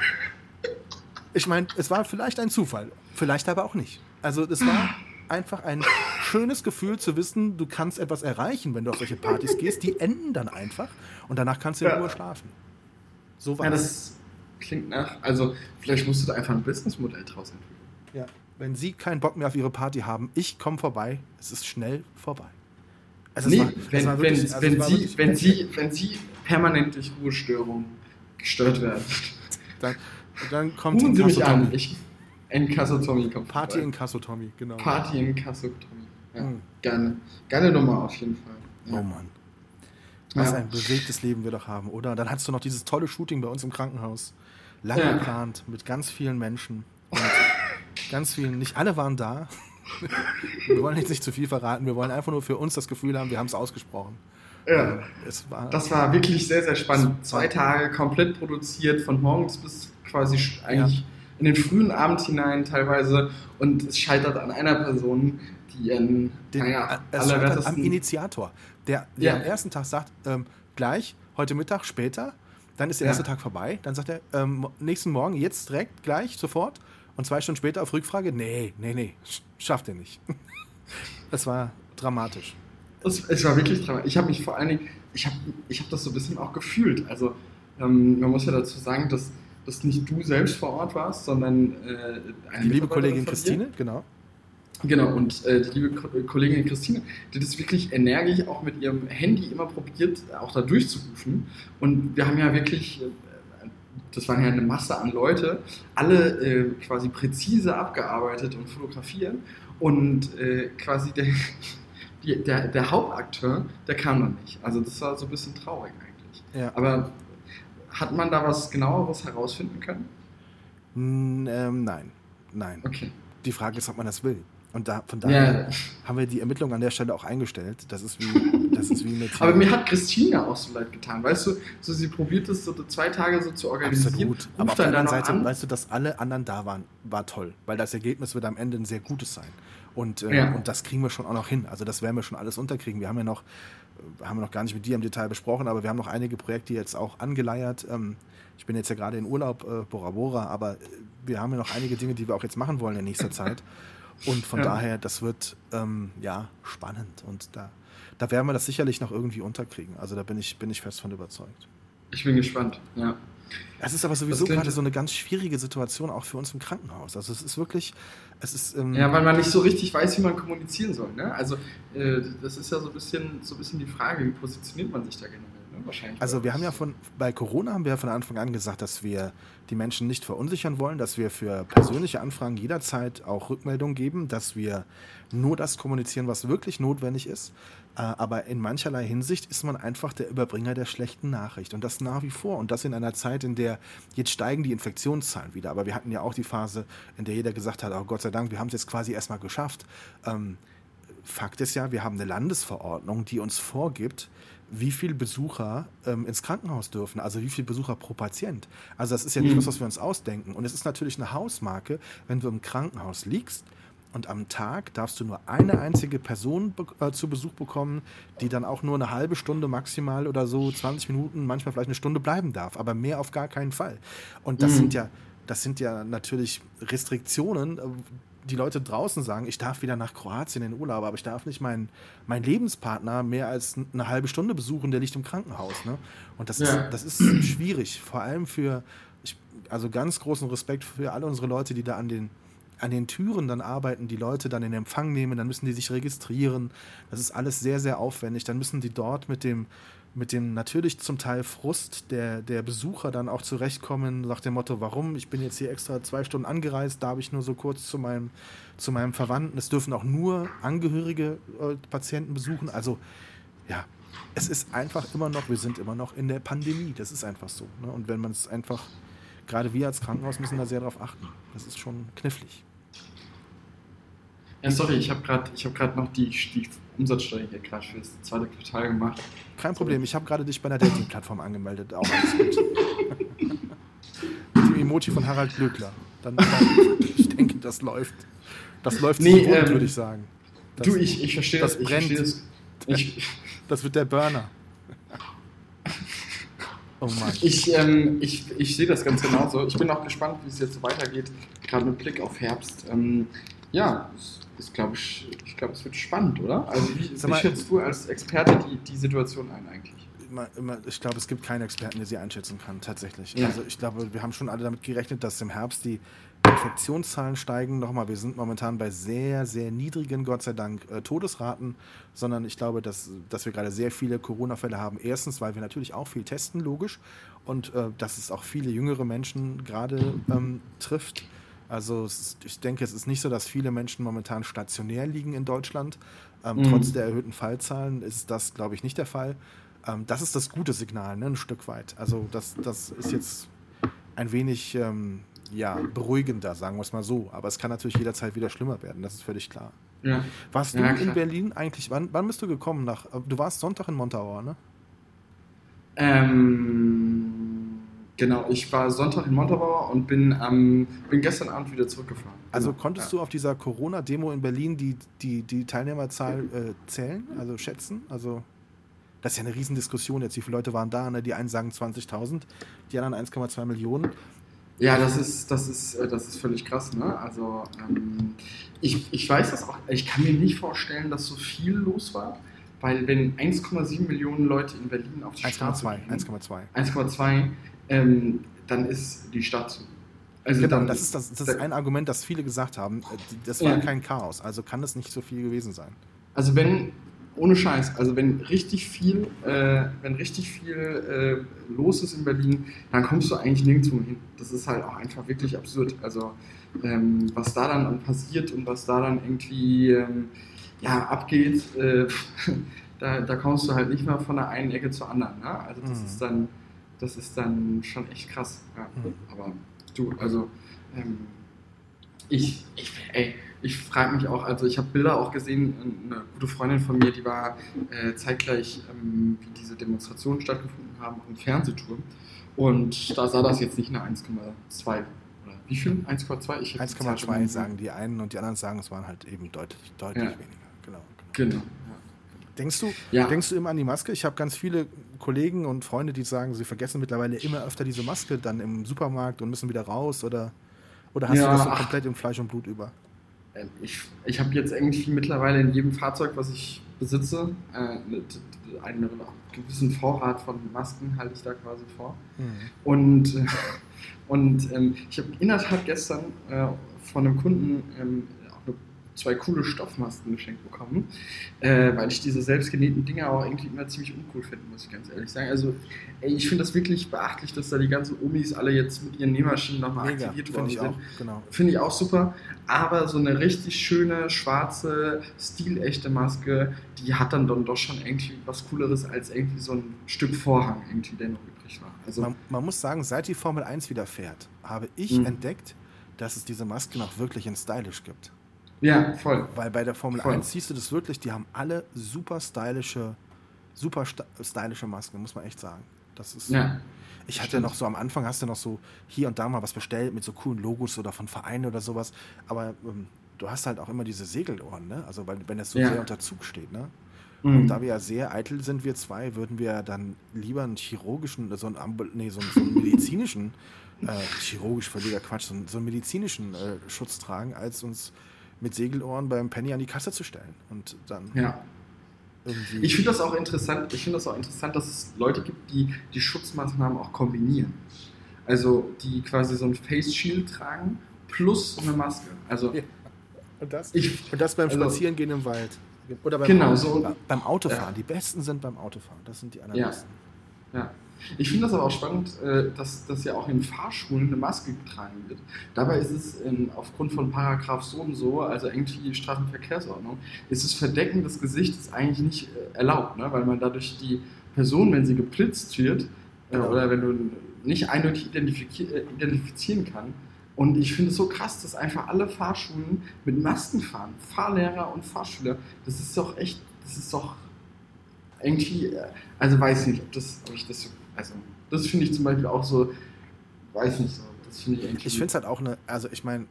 Ich meine, es war vielleicht ein Zufall, vielleicht aber auch nicht. Also, es war einfach ein schönes Gefühl zu wissen, du kannst etwas erreichen, wenn du auf solche Partys gehst. Die enden dann einfach und danach kannst du in ja. Ruhe schlafen. So war ja, das. Klingt nach. Also, vielleicht musst du da einfach ein Businessmodell draus entwickeln. Ja. Wenn Sie keinen Bock mehr auf Ihre Party haben, ich komme vorbei. Es ist schnell vorbei. Also nee, war, wenn, wirklich, wenn, also wenn, Sie, wenn, Sie, wenn Sie permanent durch Ruhestörungen gestört werden, dann, dann kommt Rufen Sie mich an. Ich, in Kasso Tommy kommt Party in Kasso Tommy, genau. Party in Kasso Tommy. Ja, mhm. Gerne. Geile Nummer auf jeden Fall. Ja. Oh Mann. Was ja. ein bewegtes Leben wir doch haben, oder? Dann hattest du noch dieses tolle Shooting bei uns im Krankenhaus. Lange ja. geplant, mit ganz vielen Menschen. Ganz vielen, nicht alle waren da. wir wollen jetzt nicht zu viel verraten, wir wollen einfach nur für uns das Gefühl haben, wir haben es ausgesprochen. Ja, war, das war wirklich sehr, sehr spannend. Zwei Tage komplett produziert, von morgens bis quasi eigentlich. In den frühen Abend hinein teilweise. Und es scheitert an einer Person, die ihren den, naja, es scheitert am Initiator, der, der ja. am ersten Tag sagt, ähm, gleich, heute Mittag, später, dann ist der erste Tag vorbei, dann sagt er, ähm, nächsten Morgen, jetzt direkt, gleich, sofort. Und zwei Stunden später auf Rückfrage, nee, nee, nee, schafft er nicht. Es war dramatisch. Es, es war wirklich dramatisch. Ich habe mich vor allen Dingen, ich habe ich hab das so ein bisschen auch gefühlt. Also ähm, man muss ja dazu sagen, dass, dass nicht du selbst vor Ort warst, sondern äh, eine Die liebe Kollegin Christine, genau. Genau, und äh, die liebe Kollegin Christine, die das wirklich energisch auch mit ihrem Handy immer probiert, auch da durchzurufen. Und wir haben ja wirklich äh, das waren ja eine Masse an Leute, alle äh, quasi präzise abgearbeitet und fotografiert. Und äh, quasi der, die, der, der Hauptakteur, der kam noch nicht. Also das war so ein bisschen traurig eigentlich. Ja. Aber hat man da was genaueres herausfinden können? Ähm, nein, nein. Okay. Die Frage ist, ob man das will. Und da, von daher ja. haben wir die Ermittlung an der Stelle auch eingestellt. Das ist wie, das ist wie mit. Aber mir hat Christina auch so leid getan. Weißt du, so sie probiert es so zwei Tage so zu organisieren. Absolut. Aber auf der anderen Seite, an. weißt du, dass alle anderen da waren, war toll. Weil das Ergebnis wird am Ende ein sehr gutes sein. Und, äh, ja. und das kriegen wir schon auch noch hin. Also das werden wir schon alles unterkriegen. Wir haben ja noch, haben wir noch gar nicht mit dir im Detail besprochen, aber wir haben noch einige Projekte jetzt auch angeleiert. Ähm, ich bin jetzt ja gerade in Urlaub, äh, Bora Bora, aber äh, wir haben ja noch einige Dinge, die wir auch jetzt machen wollen in nächster Zeit. Und von ja. daher, das wird ähm, ja spannend und da, da werden wir das sicherlich noch irgendwie unterkriegen. Also da bin ich, bin ich fest von überzeugt. Ich bin gespannt, ja. Es ist aber sowieso gerade so eine ganz schwierige Situation auch für uns im Krankenhaus. Also es ist wirklich, ist. Ähm ja, weil man nicht so richtig weiß, wie man kommunizieren soll. Ne? Also äh, das ist ja so ein bisschen, so ein bisschen die Frage, wie positioniert man sich da generell? Ne? Wahrscheinlich. Also wir haben ja von bei Corona haben wir ja von Anfang an gesagt, dass wir die Menschen nicht verunsichern wollen, dass wir für persönliche Anfragen jederzeit auch Rückmeldung geben, dass wir nur das kommunizieren, was wirklich notwendig ist. Äh, aber in mancherlei Hinsicht ist man einfach der Überbringer der schlechten Nachricht. Und das nach wie vor. Und das in einer Zeit, in der jetzt steigen die Infektionszahlen wieder. Aber wir hatten ja auch die Phase, in der jeder gesagt hat, oh Gott sei Dank, wir haben es jetzt quasi erstmal geschafft. Ähm, Fakt ist ja, wir haben eine Landesverordnung, die uns vorgibt, wie viele Besucher ähm, ins Krankenhaus dürfen, also wie viele Besucher pro Patient. Also das ist ja nicht mhm. was, was wir uns ausdenken. Und es ist natürlich eine Hausmarke, wenn du im Krankenhaus liegst und am Tag darfst du nur eine einzige Person be äh, zu Besuch bekommen, die dann auch nur eine halbe Stunde maximal oder so, 20 Minuten, manchmal vielleicht eine Stunde bleiben darf, aber mehr auf gar keinen Fall. Und das mhm. sind ja, das sind ja natürlich Restriktionen, äh, die Leute draußen sagen, ich darf wieder nach Kroatien in Urlaub, aber ich darf nicht meinen, meinen Lebenspartner mehr als eine halbe Stunde besuchen, der liegt im Krankenhaus. Ne? Und das, ja. ist, das ist schwierig, vor allem für, ich, also ganz großen Respekt für alle unsere Leute, die da an den, an den Türen dann arbeiten, die Leute dann in Empfang nehmen, dann müssen die sich registrieren. Das ist alles sehr, sehr aufwendig. Dann müssen die dort mit dem, mit dem natürlich zum Teil Frust der, der Besucher dann auch zurechtkommen, nach dem Motto, warum? Ich bin jetzt hier extra zwei Stunden angereist, darf ich nur so kurz zu meinem, zu meinem Verwandten. Es dürfen auch nur Angehörige äh, Patienten besuchen. Also ja, es ist einfach immer noch, wir sind immer noch in der Pandemie. Das ist einfach so. Ne? Und wenn man es einfach, gerade wir als Krankenhaus müssen da sehr darauf achten. Das ist schon knifflig. Ja, sorry, ich habe gerade hab noch die, die Umsatzsteuer hier gerade für das zweite Quartal gemacht. Kein Problem, ich habe gerade dich bei einer Dating-Plattform angemeldet. Auch alles gut. Mit dem Emoji von Harald Glöckler. Dann, ich denke, das läuft. Das läuft nee, gut, ähm, würde ich sagen. Das, du, ich, ich verstehe das. Das brennt. Das, ich, das wird der Burner. Oh Mann. Ich, ähm, ich, ich sehe das ganz genauso. Ich bin auch gespannt, wie es jetzt so weitergeht, gerade mit Blick auf Herbst. Ähm, ja, ist, glaube ich, ich glaube, es wird spannend, oder? Also wie, wie schätzt du als Experte die, die Situation ein eigentlich? Immer, immer, ich glaube, es gibt keinen Experten, der sie einschätzen kann, tatsächlich. Ja. Also ich glaube, wir haben schon alle damit gerechnet, dass im Herbst die Infektionszahlen steigen. Nochmal, wir sind momentan bei sehr, sehr niedrigen, Gott sei Dank, äh, Todesraten, sondern ich glaube, dass, dass wir gerade sehr viele Corona-Fälle haben. Erstens, weil wir natürlich auch viel testen, logisch, und äh, dass es auch viele jüngere Menschen gerade ähm, trifft. Also ist, ich denke, es ist nicht so, dass viele Menschen momentan stationär liegen in Deutschland. Ähm, mhm. Trotz der erhöhten Fallzahlen ist das, glaube ich, nicht der Fall. Ähm, das ist das gute Signal, ne, ein Stück weit. Also das, das ist jetzt ein wenig ähm, ja, beruhigender, sagen wir es mal so. Aber es kann natürlich jederzeit wieder schlimmer werden, das ist völlig klar. Ja. Warst du ja, in Berlin eigentlich, wann, wann bist du gekommen? Nach, du warst Sonntag in Montabaur, ne? Ähm, Genau, ich war Sonntag in Montabaur und bin, ähm, bin gestern Abend wieder zurückgefahren. Also genau. konntest ja. du auf dieser Corona-Demo in Berlin die, die, die Teilnehmerzahl äh, zählen, also schätzen? Also das ist ja eine Riesendiskussion jetzt. Wie viele Leute waren da? Ne? Die einen sagen 20.000, die anderen 1,2 Millionen. Ja, das ist, das ist, äh, das ist völlig krass. Ne? Also ähm, ich, ich weiß das auch. Ich kann mir nicht vorstellen, dass so viel los war. Weil wenn 1,7 Millionen Leute in Berlin auf die 1, Straße 1,2. 1,2 ähm, dann ist die Stadt. Also genau, dann, das ist, das, das ist ein Argument, das viele gesagt haben. Äh, das war ja. kein Chaos, also kann es nicht so viel gewesen sein. Also wenn, ohne Scheiß, also wenn richtig viel, äh, wenn richtig viel äh, los ist in Berlin, dann kommst du eigentlich nirgendwo hin. Das ist halt auch einfach wirklich absurd. Also ähm, was da dann passiert und was da dann irgendwie ähm, ja, abgeht, äh, da, da kommst du halt nicht mehr von der einen Ecke zur anderen. Ne? Also das mhm. ist dann das ist dann schon echt krass. Ja. Mhm. Aber du, also ähm, ich, ich, ey, ich frage mich auch, also ich habe Bilder auch gesehen, eine gute Freundin von mir, die war äh, zeitgleich, ähm, wie diese Demonstrationen stattgefunden haben, im Fernsehturm. Und da sah das jetzt nicht eine 1,2 oder wie viel? 1,2? 1,2 sagen die einen und die anderen sagen, es waren halt eben deutlich, deutlich ja. weniger. Genau. Genau. genau. Denkst du, ja. denkst du immer an die Maske? Ich habe ganz viele Kollegen und Freunde, die sagen, sie vergessen mittlerweile immer öfter diese Maske dann im Supermarkt und müssen wieder raus oder, oder hast ja, du das so komplett im Fleisch und Blut über? Ähm, ich, ich habe jetzt irgendwie mittlerweile in jedem Fahrzeug, was ich besitze, äh, einen gewissen Vorrat von Masken halte ich da quasi vor. Mhm. Und, äh, und ähm, ich habe in der Tat gestern äh, von einem Kunden ähm, zwei coole Stoffmasken geschenkt bekommen, äh, weil ich diese selbstgenähten Dinger auch irgendwie immer ziemlich uncool finde, muss ich ganz ehrlich sagen. Also, ey, ich finde das wirklich beachtlich, dass da die ganzen Omis alle jetzt mit ihren Nähmaschinen nochmal aktiviert worden sind. Auch, genau. Finde ich auch super. Aber so eine richtig schöne, schwarze, stilechte Maske, die hat dann, dann doch schon irgendwie was Cooleres als irgendwie so ein Stück Vorhang, irgendwie, der noch übrig war. Also, man, man muss sagen, seit die Formel 1 wieder fährt, habe ich mh. entdeckt, dass es diese Masken auch wirklich in stylisch gibt. Ja, voll. Weil bei der Formel voll. 1 siehst du das wirklich, die haben alle super stylische, super stylische Masken, muss man echt sagen. Das ist. Ja. Ich hatte noch so am Anfang hast du noch so hier und da mal was bestellt mit so coolen Logos oder von Vereinen oder sowas. Aber ähm, du hast halt auch immer diese Segelohren, ne? Also weil, wenn es so ja. sehr unter Zug steht, ne? Mhm. Und da wir ja sehr eitel sind, wir zwei, würden wir dann lieber einen chirurgischen, so einen, nee, so einen, so einen medizinischen, äh, chirurgisch völliger Quatsch, so einen, so einen medizinischen äh, Schutz tragen, als uns mit Segelohren beim Penny an die Kasse zu stellen und dann ja. irgendwie. Ich finde das auch interessant. Ich finde das auch interessant, dass es Leute gibt, die die Schutzmaßnahmen auch kombinieren. Also die quasi so ein Face Shield tragen plus eine Maske. Also ja. und, das, ich, und das beim also, Spazierengehen im Wald. Oder beim, genau, Auto, so, beim Autofahren. Ja. Die besten sind beim Autofahren. Das sind die allerbesten. Ja. ja. Ich finde das aber auch spannend, äh, dass, dass ja auch in Fahrschulen eine Maske getragen wird. Dabei ist es in, aufgrund von Paragraph so und so, also irgendwie Straßenverkehrsordnung, ist es Verdecken des Gesichtes eigentlich nicht äh, erlaubt, ne? weil man dadurch die Person, wenn sie geblitzt wird, äh, genau. oder wenn du nicht eindeutig identifizieren kann, und ich finde es so krass, dass einfach alle Fahrschulen mit Masken fahren. Fahrlehrer und Fahrschüler. Das ist doch echt, das ist doch irgendwie, also weiß ich nicht, ob, das, ob ich das so, also das finde ich zum Beispiel auch so, weiß nicht so, das finde ich eigentlich. Ich finde es halt auch eine, also ich meine,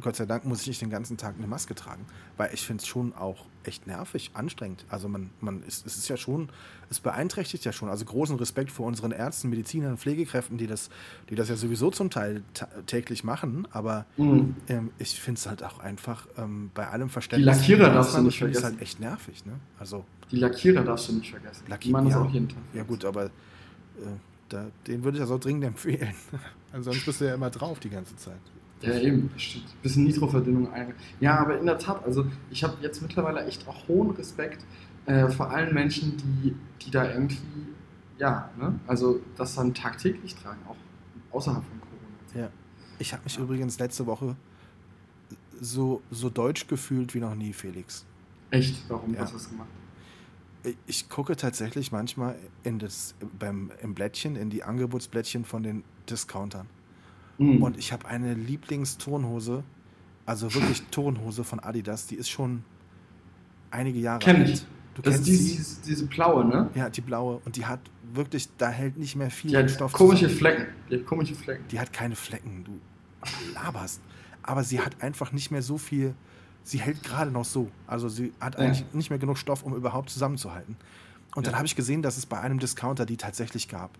Gott sei Dank muss ich nicht den ganzen Tag eine Maske tragen, weil ich finde es schon auch echt nervig, anstrengend. Also man, man ist, es ist ja schon, es beeinträchtigt ja schon. Also großen Respekt vor unseren Ärzten, Medizinern, Pflegekräften, die das, die das ja sowieso zum Teil täglich machen. Aber mhm. ähm, ich finde es halt auch einfach ähm, bei allem Verständnis. Die Lackierer darfst du nicht vergessen. ist halt echt nervig, ne? Also die Lackierer darfst du nicht vergessen. Lackierer, ja, auch jeden Tag. Ja gut, aber da, den würde ich also dringend empfehlen. Ansonsten bist du ja immer drauf die ganze Zeit. Ja, eben, stimmt. Bisschen Nitroverdünnung. Ein. Ja, aber in der Tat, also ich habe jetzt mittlerweile echt auch hohen Respekt äh, vor allen Menschen, die, die da irgendwie, ja, ne, also das dann tagtäglich tragen, auch außerhalb von Corona. Ja. Ich habe mich ja. übrigens letzte Woche so, so deutsch gefühlt wie noch nie, Felix. Echt? Warum? Ja. Was hast du gemacht? Ich gucke tatsächlich manchmal in das, beim, im Blättchen, in die Angebotsblättchen von den Discountern. Mhm. Und ich habe eine Lieblingsturnhose, also wirklich Turnhose von Adidas, die ist schon einige Jahre Kenn alt. Du das kennst ist die, diese, diese blaue, ne? Ja, die blaue. Und die hat wirklich, da hält nicht mehr viel die hat Stoff. Komische zusammen. Flecken. Die hat komische Flecken. Die hat keine Flecken, du laberst. Aber sie hat einfach nicht mehr so viel. Sie hält gerade noch so. Also sie hat ja. eigentlich nicht mehr genug Stoff, um überhaupt zusammenzuhalten. Und ja. dann habe ich gesehen, dass es bei einem Discounter die tatsächlich gab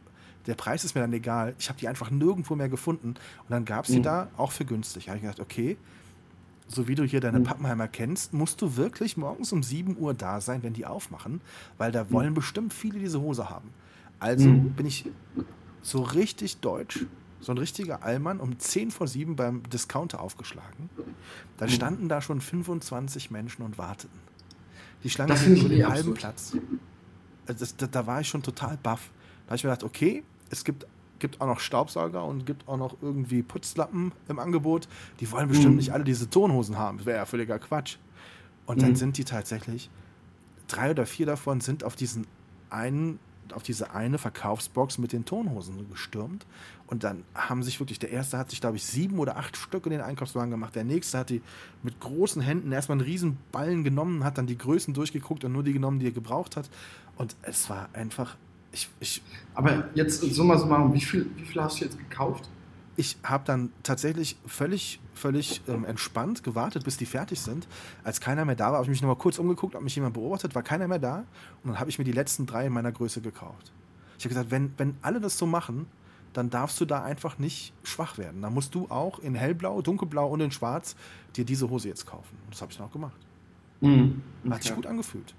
der Preis ist mir dann egal. Ich habe die einfach nirgendwo mehr gefunden. Und dann gab es die mhm. da auch für günstig. Da habe ich gedacht, okay, so wie du hier deine mhm. Pappenheimer kennst, musst du wirklich morgens um 7 Uhr da sein, wenn die aufmachen, weil da wollen mhm. bestimmt viele diese Hose haben. Also mhm. bin ich so richtig deutsch, so ein richtiger Allmann, um 10 vor 7 beim Discounter aufgeschlagen. Da mhm. standen da schon 25 Menschen und warteten. Die Schlange ging über den halben Platz. Also das, da, da war ich schon total baff. Da habe ich mir gedacht, okay, es gibt, gibt auch noch Staubsauger und gibt auch noch irgendwie Putzlappen im Angebot. Die wollen bestimmt mhm. nicht alle diese Tonhosen haben. Das wäre ja völliger Quatsch. Und mhm. dann sind die tatsächlich, drei oder vier davon sind auf diesen einen auf diese eine Verkaufsbox mit den Tonhosen gestürmt. Und dann haben sich wirklich, der erste hat sich, glaube ich, sieben oder acht Stück in den Einkaufswagen gemacht. Der nächste hat die mit großen Händen erstmal einen riesen Ballen genommen, hat dann die Größen durchgeguckt und nur die genommen, die er gebraucht hat. Und es war einfach ich, ich, aber jetzt summa summarum, wie viel, wie viel hast du jetzt gekauft? Ich habe dann tatsächlich völlig, völlig ähm, entspannt gewartet, bis die fertig sind. Als keiner mehr da war, habe ich mich nochmal kurz umgeguckt, ob mich jemand beobachtet, war keiner mehr da. Und dann habe ich mir die letzten drei in meiner Größe gekauft. Ich habe gesagt, wenn, wenn alle das so machen, dann darfst du da einfach nicht schwach werden. Dann musst du auch in hellblau, dunkelblau und in schwarz dir diese Hose jetzt kaufen. Und das habe ich dann auch gemacht. Mhm. Hat sich gut angefühlt.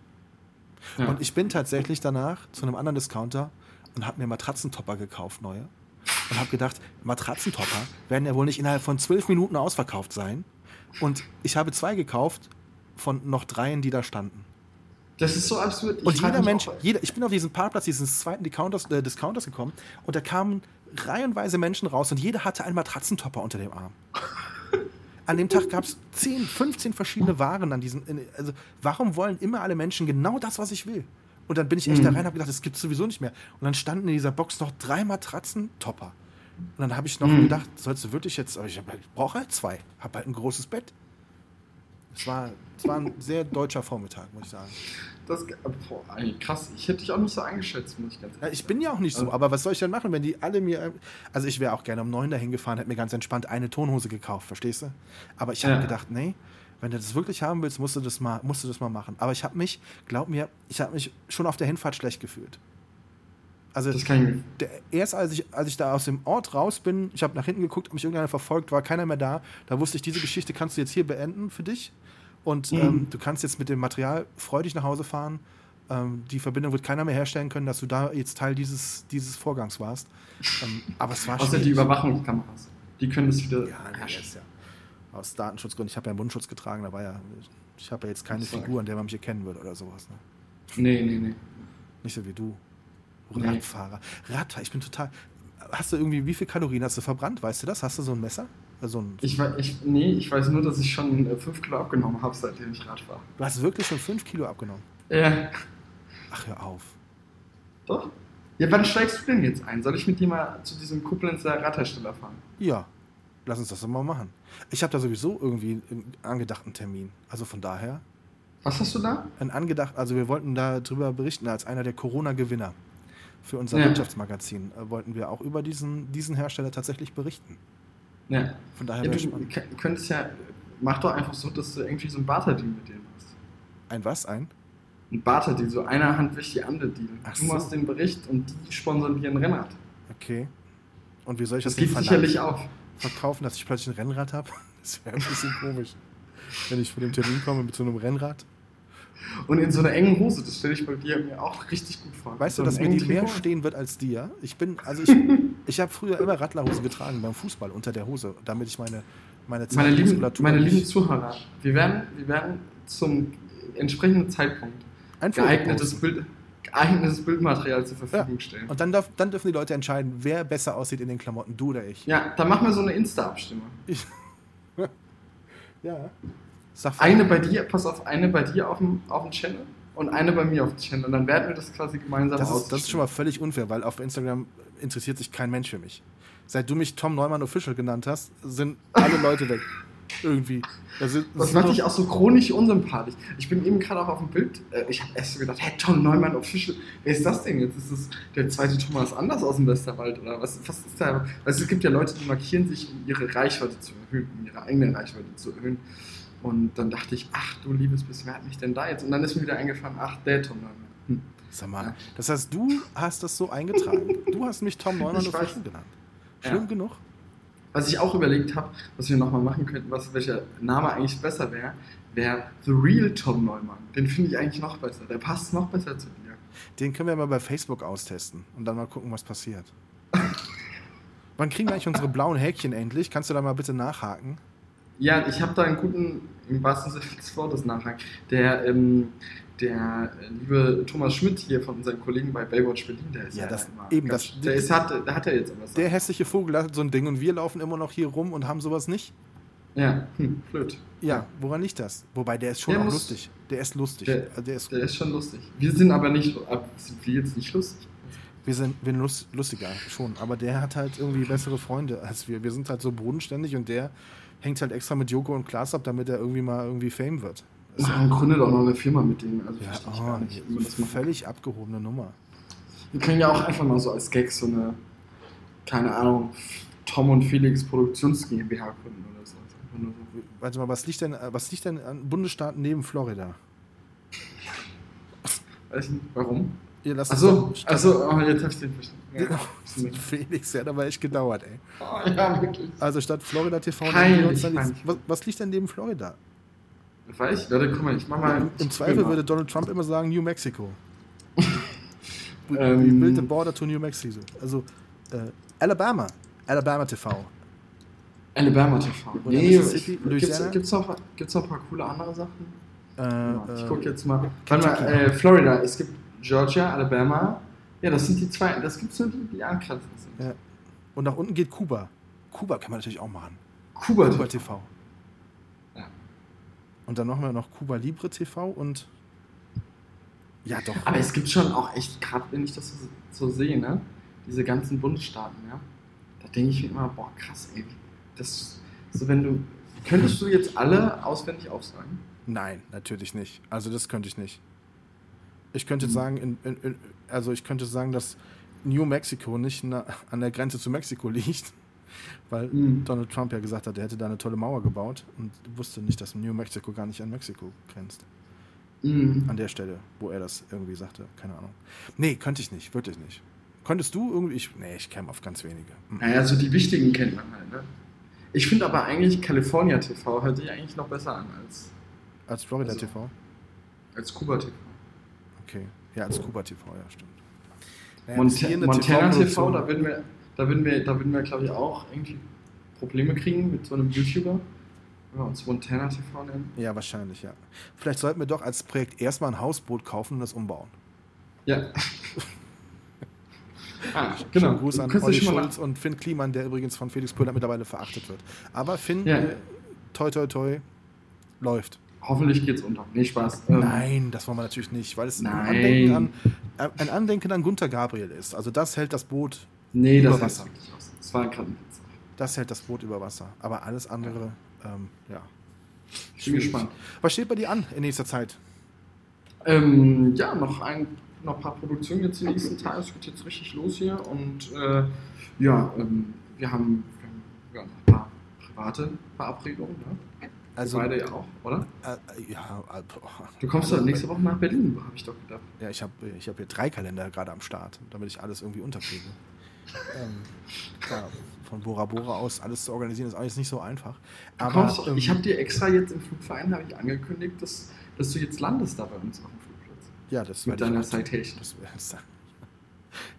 Ja. Und ich bin tatsächlich danach zu einem anderen Discounter und habe mir Matratzentopper gekauft, neue. Und habe gedacht, Matratzentopper werden ja wohl nicht innerhalb von zwölf Minuten ausverkauft sein. Und ich habe zwei gekauft von noch dreien, die da standen. Das ist so absurd. Ich und jeder Mensch, jeder, ich bin auf diesen Parkplatz dieses zweiten Discounters, äh, Discounters gekommen und da kamen reihenweise Menschen raus und jeder hatte einen Matratzentopper unter dem Arm. An dem Tag gab es 10, 15 verschiedene Waren an diesem. Also, warum wollen immer alle Menschen genau das, was ich will? Und dann bin ich echt mhm. da rein und habe gedacht, das gibt es sowieso nicht mehr. Und dann standen in dieser Box noch drei Matratzen, Topper. Und dann habe ich noch mhm. gedacht, sollst du wirklich jetzt, aber ich, halt, ich brauche halt zwei, habe halt ein großes Bett. Es war, es war ein sehr deutscher Vormittag, muss ich sagen. Das, boah, krass, ich hätte dich auch nicht so eingeschätzt, muss ich ganz ehrlich ja, Ich bin ja auch nicht so, also aber was soll ich denn machen, wenn die alle mir. Also, ich wäre auch gerne um neun dahin gefahren, hätte mir ganz entspannt eine Tonhose gekauft, verstehst du? Aber ich habe ja. gedacht, nee, wenn du das wirklich haben willst, musst du das mal, musst du das mal machen. Aber ich habe mich, glaub mir, ich habe mich schon auf der Hinfahrt schlecht gefühlt. Also der, erst als ich, als ich da aus dem Ort raus bin, ich habe nach hinten geguckt, ob mich irgendeiner verfolgt, war keiner mehr da. Da wusste ich, diese Geschichte kannst du jetzt hier beenden für dich. Und Mhm. ähm, du kannst jetzt mit dem Material freudig nach Hause fahren. Ähm, die Verbindung wird keiner mehr herstellen können, dass du da jetzt Teil dieses, dieses Vorgangs warst. Ähm, aber es war Außer die schwierig. Überwachungskameras. Die können das wieder. Ja, nee, ist ja aus Datenschutzgründen. Ich habe ja einen Mundschutz getragen, da war ja, ich habe ja jetzt keine so. Figur, an der man mich erkennen würde oder sowas. Ne? Nee, nee, nee. Nicht so wie du. Nee. Radfahrer. Radfahrer, ich bin total. Hast du irgendwie, wie viel Kalorien hast du verbrannt? Weißt du das? Hast du so ein Messer? Also ein, Ich, wei- ich, nee, ich weiß nur, dass ich schon 5 Kilo abgenommen habe, seitdem ich Rad fahre. du hast wirklich schon 5 Kilo abgenommen. Ja. Ach, hör auf. Doch? Ja, wann steigst du denn jetzt ein? Soll ich mit dir mal zu diesem Koblenzer Radhersteller fahren? Ja, lass uns das doch mal machen. Ich habe da sowieso irgendwie einen angedachten Termin. Also von daher, Was hast du da? ein angedacht, also wir wollten darüber berichten, als einer der Corona-Gewinner für unser Ja. Wirtschaftsmagazin, äh, wollten wir auch über diesen, diesen Hersteller tatsächlich berichten. Ja. Von daher ja du spannend. könntest ja. Mach doch einfach so, dass du irgendwie so ein Barter-Deal mit denen hast. Ein was? Ein? Ein Barter-Deal, so einer Hand wäscht die andere Deal. Ach du so. machst den Bericht und die sponsern dir ein Rennrad. Okay. Und wie soll ich Das das, dem geht sicherlich auf. Verkaufen, dass ich plötzlich ein Rennrad habe? Das wäre ein bisschen komisch. Wenn ich vor dem Termin komme mit so einem Rennrad. Und in so einer engen Hose, das stelle ich bei dir mir auch richtig gut vor. Weißt du, so dass einem mir die mehr stehen wird als dir? Ich bin, also ich, ich habe früher immer Radlerhose getragen beim Fußball unter der Hose, damit ich meine, meine Meine lieben, meine lieben Zuhörer, wir werden, wir werden zum entsprechenden Zeitpunkt ein geeignetes. Bild, geeignetes Bildmaterial zur Verfügung stellen. Und dann, darf, dann dürfen die Leute entscheiden, wer besser aussieht in den Klamotten, du oder ich. Ja, dann machen wir so eine Insta-Abstimmung. Ja. Eine bei dir, pass auf, eine bei dir auf dem, auf dem Channel und eine bei mir auf dem Channel. Und dann werden wir das quasi gemeinsam das, ist, das ist schon mal völlig unfair, weil auf Instagram interessiert sich kein Mensch für mich. Seit du mich Tom Neumann Official genannt hast, sind alle Leute weg. Irgendwie. Das, ist, Das ist macht dich auch so chronisch unsympathisch. Ich bin eben gerade auch auf dem Bild, äh, ich habe erst so gedacht, hey, Tom Neumann Official, wer ist das denn jetzt? Ist das der zweite Thomas Anders aus dem Westerwald oder was, was ist da? Also es gibt ja Leute, die markieren sich, um ihre Reichweite zu erhöhen, um ihre eigene Reichweite zu erhöhen. Und dann dachte ich, ach du liebes bisschen, wer hat mich denn da jetzt? Und dann ist mir wieder eingefallen, ach, der Tom Neumann. Hm. Sag mal, Ja. das heißt, du hast das so eingetragen. Du hast mich Tom Neumann. Official genannt. Schlimm Ja. genug? Was ich auch überlegt habe, was wir nochmal machen könnten, was, welcher Name eigentlich besser wäre, wäre The Real Tom Neumann. Den finde ich eigentlich noch besser. Der passt noch besser zu dir. Den können wir mal bei Facebook austesten und dann mal gucken, was passiert. Wann kriegen wir eigentlich unsere blauen Häkchen endlich? Kannst du da mal bitte nachhaken? Ja, ich habe da einen guten, im wahrsten Sinne des Wortes Nachhang. Der, ähm, der äh, liebe Thomas Schmidt hier von unseren Kollegen bei Baywatch Berlin, der ist Ja, ja, das- immer eben, ganz- das- der ist, hat, hat ja jetzt aber Der hässliche Vogel hat so ein Ding und wir laufen immer noch hier rum und haben sowas nicht? Ja, hm, blöd. Ja, woran liegt das? Wobei, der ist schon Der auch muss- lustig. Der ist lustig. Der- Also der ist, Der ist schon lustig. Wir sind aber nicht, sind wir jetzt nicht lustig? wir sind, wir lustiger, schon. Aber der hat halt irgendwie bessere Freunde als wir. Wir sind halt so bodenständig und der hängt halt extra mit Joko und Klaas ab, damit er irgendwie mal irgendwie Fame wird. Ist ja- Man gründet auch noch eine Firma mit denen. Also Ja, oh, gar nicht, völlig abgehobene Nummer. Wir können ja auch einfach mal so als Gag so eine, keine Ahnung, Tom und Felix Produktions GmbH gründen oder so. So. Warte mal, was liegt denn, was liegt denn an Bundesstaaten neben Florida? Weiß nicht, warum? Ihr lasst Achso, achso, oh, jetzt hab ich den verstanden. Ja. Felix, der hat aber echt gedauert, ey. Oh, ja, wirklich. Also statt Florida TV, Peinlich, dann was, was liegt denn neben Florida? Weiß ich, Leute, guck mal, ich mach mal. Im Zweifel würde Donald Trump immer sagen New Mexico. We, Ähm. we built the border to New Mexico. Also äh, Alabama. Alabama TV. Alabama TV. Oder Nee, Mississippi, ich, gibt's, Louisiana? gibt's, noch, gibt's noch ein paar coole andere Sachen? Äh, Ja, ich äh, guck jetzt mal. Warte mal, äh, Florida, es gibt Georgia, Alabama. Ja, das sind die zwei, das gibt's nur die, die angrenzend sind. Ja. Und nach unten geht Kuba. Kuba kann man natürlich auch machen. Kuba, Kuba TV. Ja. Und dann machen wir noch Kuba Libre TV und ja doch. Aber es gibt schon auch echt, gerade wenn ich das so, so sehe, ne? Diese ganzen Bundesstaaten, ja. Da denke ich mir immer, boah, krass, ey. Das, so wenn du. Könntest du jetzt alle auswendig aufsagen? Nein, natürlich nicht. Also das könnte ich nicht. Ich könnte Mhm. sagen, in, in, in, also ich könnte sagen, dass New Mexico nicht na, an der Grenze zu Mexiko liegt, weil Mhm. Donald Trump ja gesagt hat, er hätte da eine tolle Mauer gebaut und wusste nicht, dass New Mexico gar nicht an Mexiko grenzt. Mhm. An der Stelle, wo er das irgendwie sagte. Keine Ahnung. Nee, könnte ich nicht, wirklich nicht. Könntest du irgendwie. Ich, nee, ich käme auf ganz wenige. Mhm. Naja, so die wichtigen kennt man halt, ne? Ich finde aber eigentlich California TV hört sich eigentlich noch besser an als. Als Florida also, TV? Als Kuba TV. Okay. Ja, als Kuba TV, ja, stimmt. Naja, Mont Montana TV, TV, da würden wir, da würden wir, da würden wir, glaube ich, auch irgendwie Probleme kriegen mit so einem YouTuber. Wenn wir uns Montana TV nennen. Ja, wahrscheinlich, ja. Vielleicht sollten wir doch als Projekt erstmal ein Hausboot kaufen und das umbauen. Ja. ah, genau. Schönen Gruß an Olli Schulz und Finn Kliman, der übrigens von Felix Pöhler mittlerweile verachtet wird. Aber Finn, ja. äh, toi toi toi, läuft. Hoffentlich geht's unter. Nee, Spaß. Ähm, Nein, das wollen wir natürlich nicht, weil es ein Andenken, an, äh, ein Andenken an Gunther Gabriel ist. Also das hält das Boot nee, über das Wasser. Das war gerade Das hält das Boot über Wasser. Aber alles andere, ja. Ähm, ja. Ich bin gespannt. Was steht bei dir an in nächster Zeit? Ähm, ja, noch ein, noch ein paar Produktionen jetzt in den nächsten Tagen. Es geht jetzt richtig los hier. Und äh, ja, ähm, wir haben, wir haben ja, ein paar private Verabredungen. Ne? Also, beide ja auch, oder? Äh, ja. Äh, du kommst doch nächste Woche nach Berlin, habe ich doch gedacht. Ja, ich habe ich hab hier drei Kalender gerade am Start, damit ich alles irgendwie unterkriege. ähm, klar, von Bora Bora aus alles zu organisieren ist alles nicht so einfach. Aber, kommst, ähm, ich habe dir extra jetzt im Flugverein ich angekündigt, dass, dass du jetzt landest da bei uns auf dem Flugplatz. Ja, das Mit deiner Citation. Das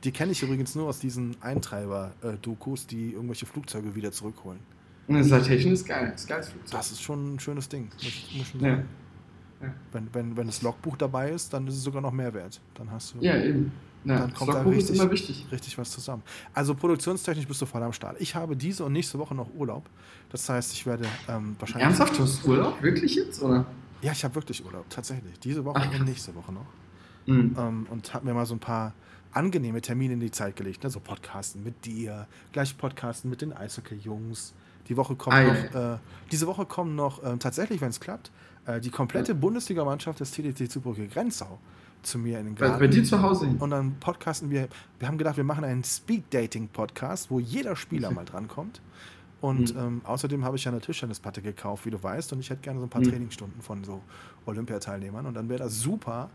die kenne ich übrigens nur aus diesen Eintreiber-Dokus, die irgendwelche Flugzeuge wieder zurückholen. Und eine Citation ist geil. Das ist geiles Flugzeug. Das ist schon ein schönes Ding, muss, muss. Ja. Ja. Wenn, wenn, wenn das Logbuch dabei ist, dann ist es sogar noch mehr wert. Dann hast du. Ja, eben. Ja, dann kommt da richtig, richtig was zusammen. Also produktionstechnisch bist du voll am Start. Ich habe diese und nächste Woche noch Urlaub. Das heißt, ich werde ähm, wahrscheinlich. Ernsthaft? Du hast Urlaub? Wirklich jetzt? Oder? Ja, ich habe wirklich Urlaub, tatsächlich. Diese Woche Ach. und nächste Woche noch. Mhm. Ähm, und habe mir mal so ein paar angenehme Termine in die Zeit gelegt. Ne? So Podcasten mit dir, gleich Podcasten mit den Eishockey-Jungs. Die Woche kommt ah, noch, äh, diese Woche kommen noch äh, tatsächlich, wenn es klappt, äh, die komplette ja. Bundesligamannschaft des TDC Zubrücke Grenzau zu mir in den Garten. Bei dir zu Hause. Und dann podcasten wir. Wir haben gedacht, wir machen einen Speed-Dating-Podcast, wo jeder Spieler mal drankommt. Und mhm. ähm, außerdem habe ich ja eine Tischtennisplatte gekauft, wie du weißt, und ich hätte gerne so ein paar mhm. Trainingsstunden von so Olympiateilnehmern. Und dann wäre das super.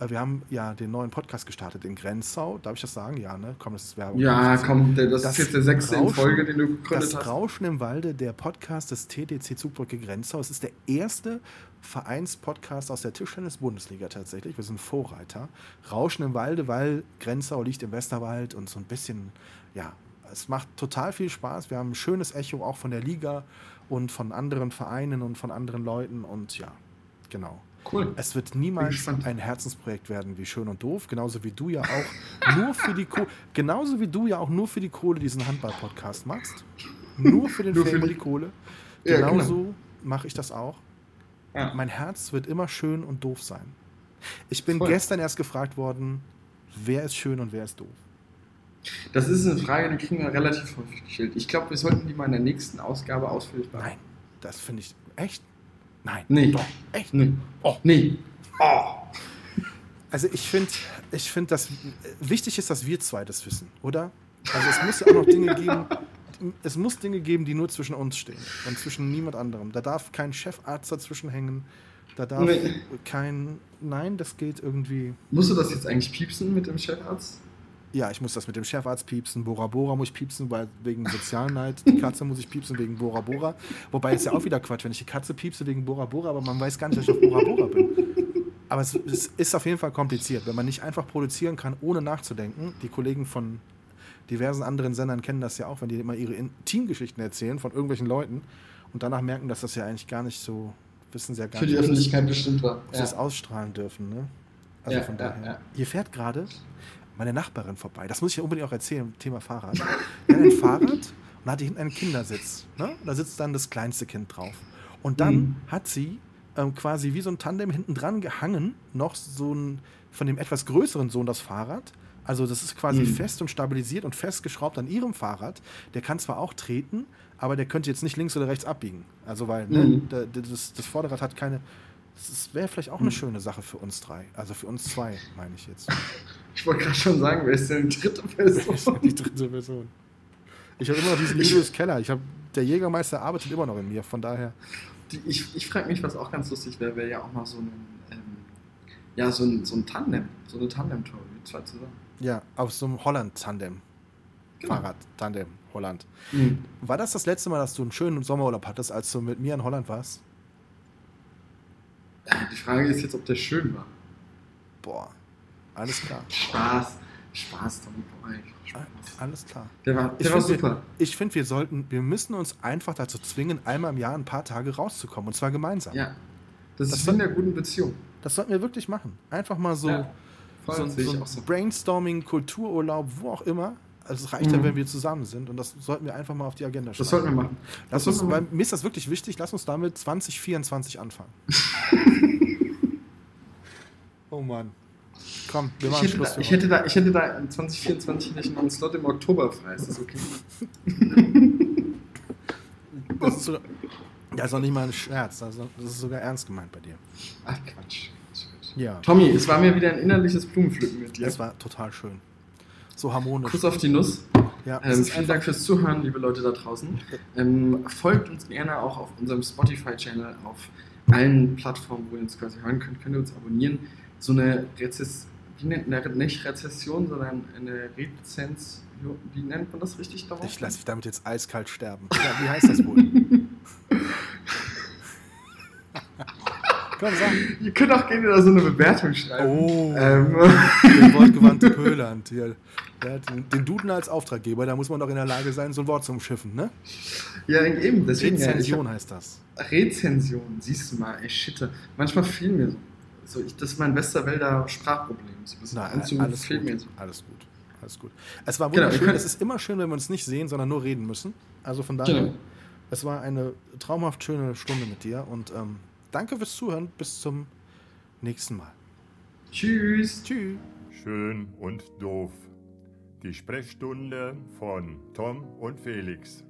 Äh, wir haben ja den neuen Podcast gestartet in Grenzau. Darf ich das sagen? Ja, ne? Komm, das ist Werbung. Ja, komm, das, das, ist jetzt der sechste Rauschen, in Folge, den du gegründet das hast. Rauschen im Walde, der Podcast des TDC Zugbrücke Grenzau. Es ist der erste Vereinspodcast aus der Tischtennis-Bundesliga tatsächlich. Wir sind Vorreiter. Rauschen im Walde, weil Grenzau liegt im Westerwald und so ein bisschen, ja, es macht total viel Spaß. Wir haben ein schönes Echo auch von der Liga und von anderen Vereinen und von anderen Leuten und ja, genau. Cool. Es wird niemals ein Herzensprojekt werden wie Schön und Doof, genauso wie du ja auch nur für die Kohle, genauso wie du ja auch nur für die Kohle diesen Handball-Podcast machst. Nur für den Film und die Kohle. Genauso ja, genau. mache ich das auch. Ja. Mein Herz wird immer schön und doof sein. Ich bin Voll. gestern erst gefragt worden, wer ist schön und wer ist doof. Das ist eine Frage, die kriegen wir relativ häufig gestellt. Ich glaube, wir sollten die mal in der nächsten Ausgabe ausführlich beantworten. Nein, das finde ich echt. Nein. Nee. Doch. Echt? Nee. Oh. Nee. Oh. Also ich finde, ich find, dass wichtig ist, dass wir zwei das wissen, oder? Also es muss ja auch noch Dinge geben, es muss Dinge geben, die nur zwischen uns stehen und zwischen niemand anderem. Da darf kein Chefarzt dazwischen hängen. Da darf nee. kein. Nein, das geht irgendwie. Musst du das jetzt eigentlich piepsen mit dem Chefarzt? Ja, ich muss das mit dem Chefarzt piepsen. Bora Bora muss ich piepsen, weil wegen Sozialneid. Die Katze muss ich piepsen wegen Bora Bora. Wobei ist ja auch wieder Quatsch, wenn ich die Katze piepse wegen Bora Bora, aber man weiß gar nicht, dass ich auf Bora Bora bin. Aber es, es ist auf jeden Fall kompliziert, wenn man nicht einfach produzieren kann, ohne nachzudenken. Die Kollegen von diversen anderen Sendern kennen das ja auch, wenn die immer ihre Teamgeschichten erzählen von irgendwelchen Leuten und danach merken, dass das ja eigentlich gar nicht so, wissen sie ja gar Für nicht. Für die Öffentlichkeit bestimmt war. Dass ja. sie es ausstrahlen dürfen, ne? Also ja, von daher. Ja, Hier fährt gerade meine Nachbarin vorbei. Das muss ich ja unbedingt auch erzählen, Thema Fahrrad. Die hat ein Fahrrad und hat hinten einen Kindersitz. Ne? Da sitzt dann das kleinste Kind drauf. Und dann mhm. hat sie ähm, quasi wie so ein Tandem hinten dran gehangen, noch so ein von dem etwas größeren Sohn das Fahrrad also das ist quasi mhm. fest und stabilisiert und festgeschraubt an ihrem Fahrrad. Der kann zwar auch treten, aber der könnte jetzt nicht links oder rechts abbiegen. Also weil ne, mhm. ne, das, das, Vorderrad hat keine. Das wäre vielleicht auch eine mhm. schöne Sache für uns drei. Also für uns zwei, meine ich jetzt. Ich wollte gerade schon sagen, wer ist denn die dritte Person? Die dritte Person? Ich habe immer noch diesen Julius Keller. Ich hab, der Jägermeister arbeitet immer noch in mir, von daher. Die, ich ich frage mich, was auch ganz lustig wäre, wäre ja auch mal so ein, ähm, ja, so ein, so ein Tandem, so eine Tandem-Tour, zwei zusammen. Ja, auf so einem Holland-Tandem. Genau. Fahrrad-Tandem, Holland. Mhm. War das das letzte Mal, dass du einen schönen Sommerurlaub hattest, als du mit mir in Holland warst? Die Frage ist jetzt, ob der schön war. Boah, alles klar. Spaß. Spaß, Tommy Spaß. Alles klar. Der war, der war find, super. Wir, ich finde, wir sollten, wir müssen uns einfach dazu zwingen, einmal im Jahr ein paar Tage rauszukommen. Und zwar gemeinsam. Ja. Das, das ist in der guten Beziehung. Das sollten wir wirklich machen. Einfach mal so, ja, so, so so. Brainstorming, Kultururlaub, wo auch immer. Also es reicht mhm. ja, wenn wir zusammen sind und das sollten wir einfach mal auf die Agenda schreiben. Das sollten wir machen. Lass uns, weil mir ist das wirklich wichtig, lass uns damit 2024 anfangen. oh Mann. Komm, wir machen ich hätte, Schluss da, ich, hätte da, ich hätte da in 2024 nicht noch einen Slot im Oktober frei. Ist das okay? das, ist sogar, das ist noch nicht mal ein Scherz. Das ist sogar ernst gemeint bei dir. Ach Quatsch. Ja. Tommy, es war mir wieder ein innerliches Blumenpflücken mit dir. Es war total schön. So harmonisch. Kuss auf die Nuss. Ja, ähm, vielen Dank fürs Zuhören, liebe Leute da draußen. Ähm, folgt uns gerne auch auf unserem Spotify-Channel, auf allen Plattformen, wo ihr uns quasi hören könnt, könnt ihr uns abonnieren. So eine Rezess wie nennt eine, nicht Rezession, sondern eine Rezension, wie nennt man das richtig darauf? Ich lasse dich damit jetzt eiskalt sterben. Ja, wie heißt das wohl? Komm, sag. Ihr könnt auch gerne da so eine Bewertung schreiben. Oh, ähm. der wortgewandte Pöland hier. Hat den Duden als Auftraggeber, da muss man doch in der Lage sein, so ein Wort zu umschiffen, ne? Ja, eben. Deswegen, Rezension ja, heißt das. Rezension, siehst du mal, ey, shit. Manchmal fehlen mir so. Ich, das ist mein Westerwälder Sprachproblem. So Nein, alles, gut, so. alles gut. Alles gut. Es war genau, wunderschön. Genau, es ist immer schön, wenn wir uns nicht sehen, sondern nur reden müssen. Also von daher, genau. es war eine traumhaft schöne Stunde mit dir und ähm, Danke fürs Zuhören. Bis zum nächsten Mal. Tschüss. Tschüss. Schön und doof. Die Sprechstunde von Tom und Felix.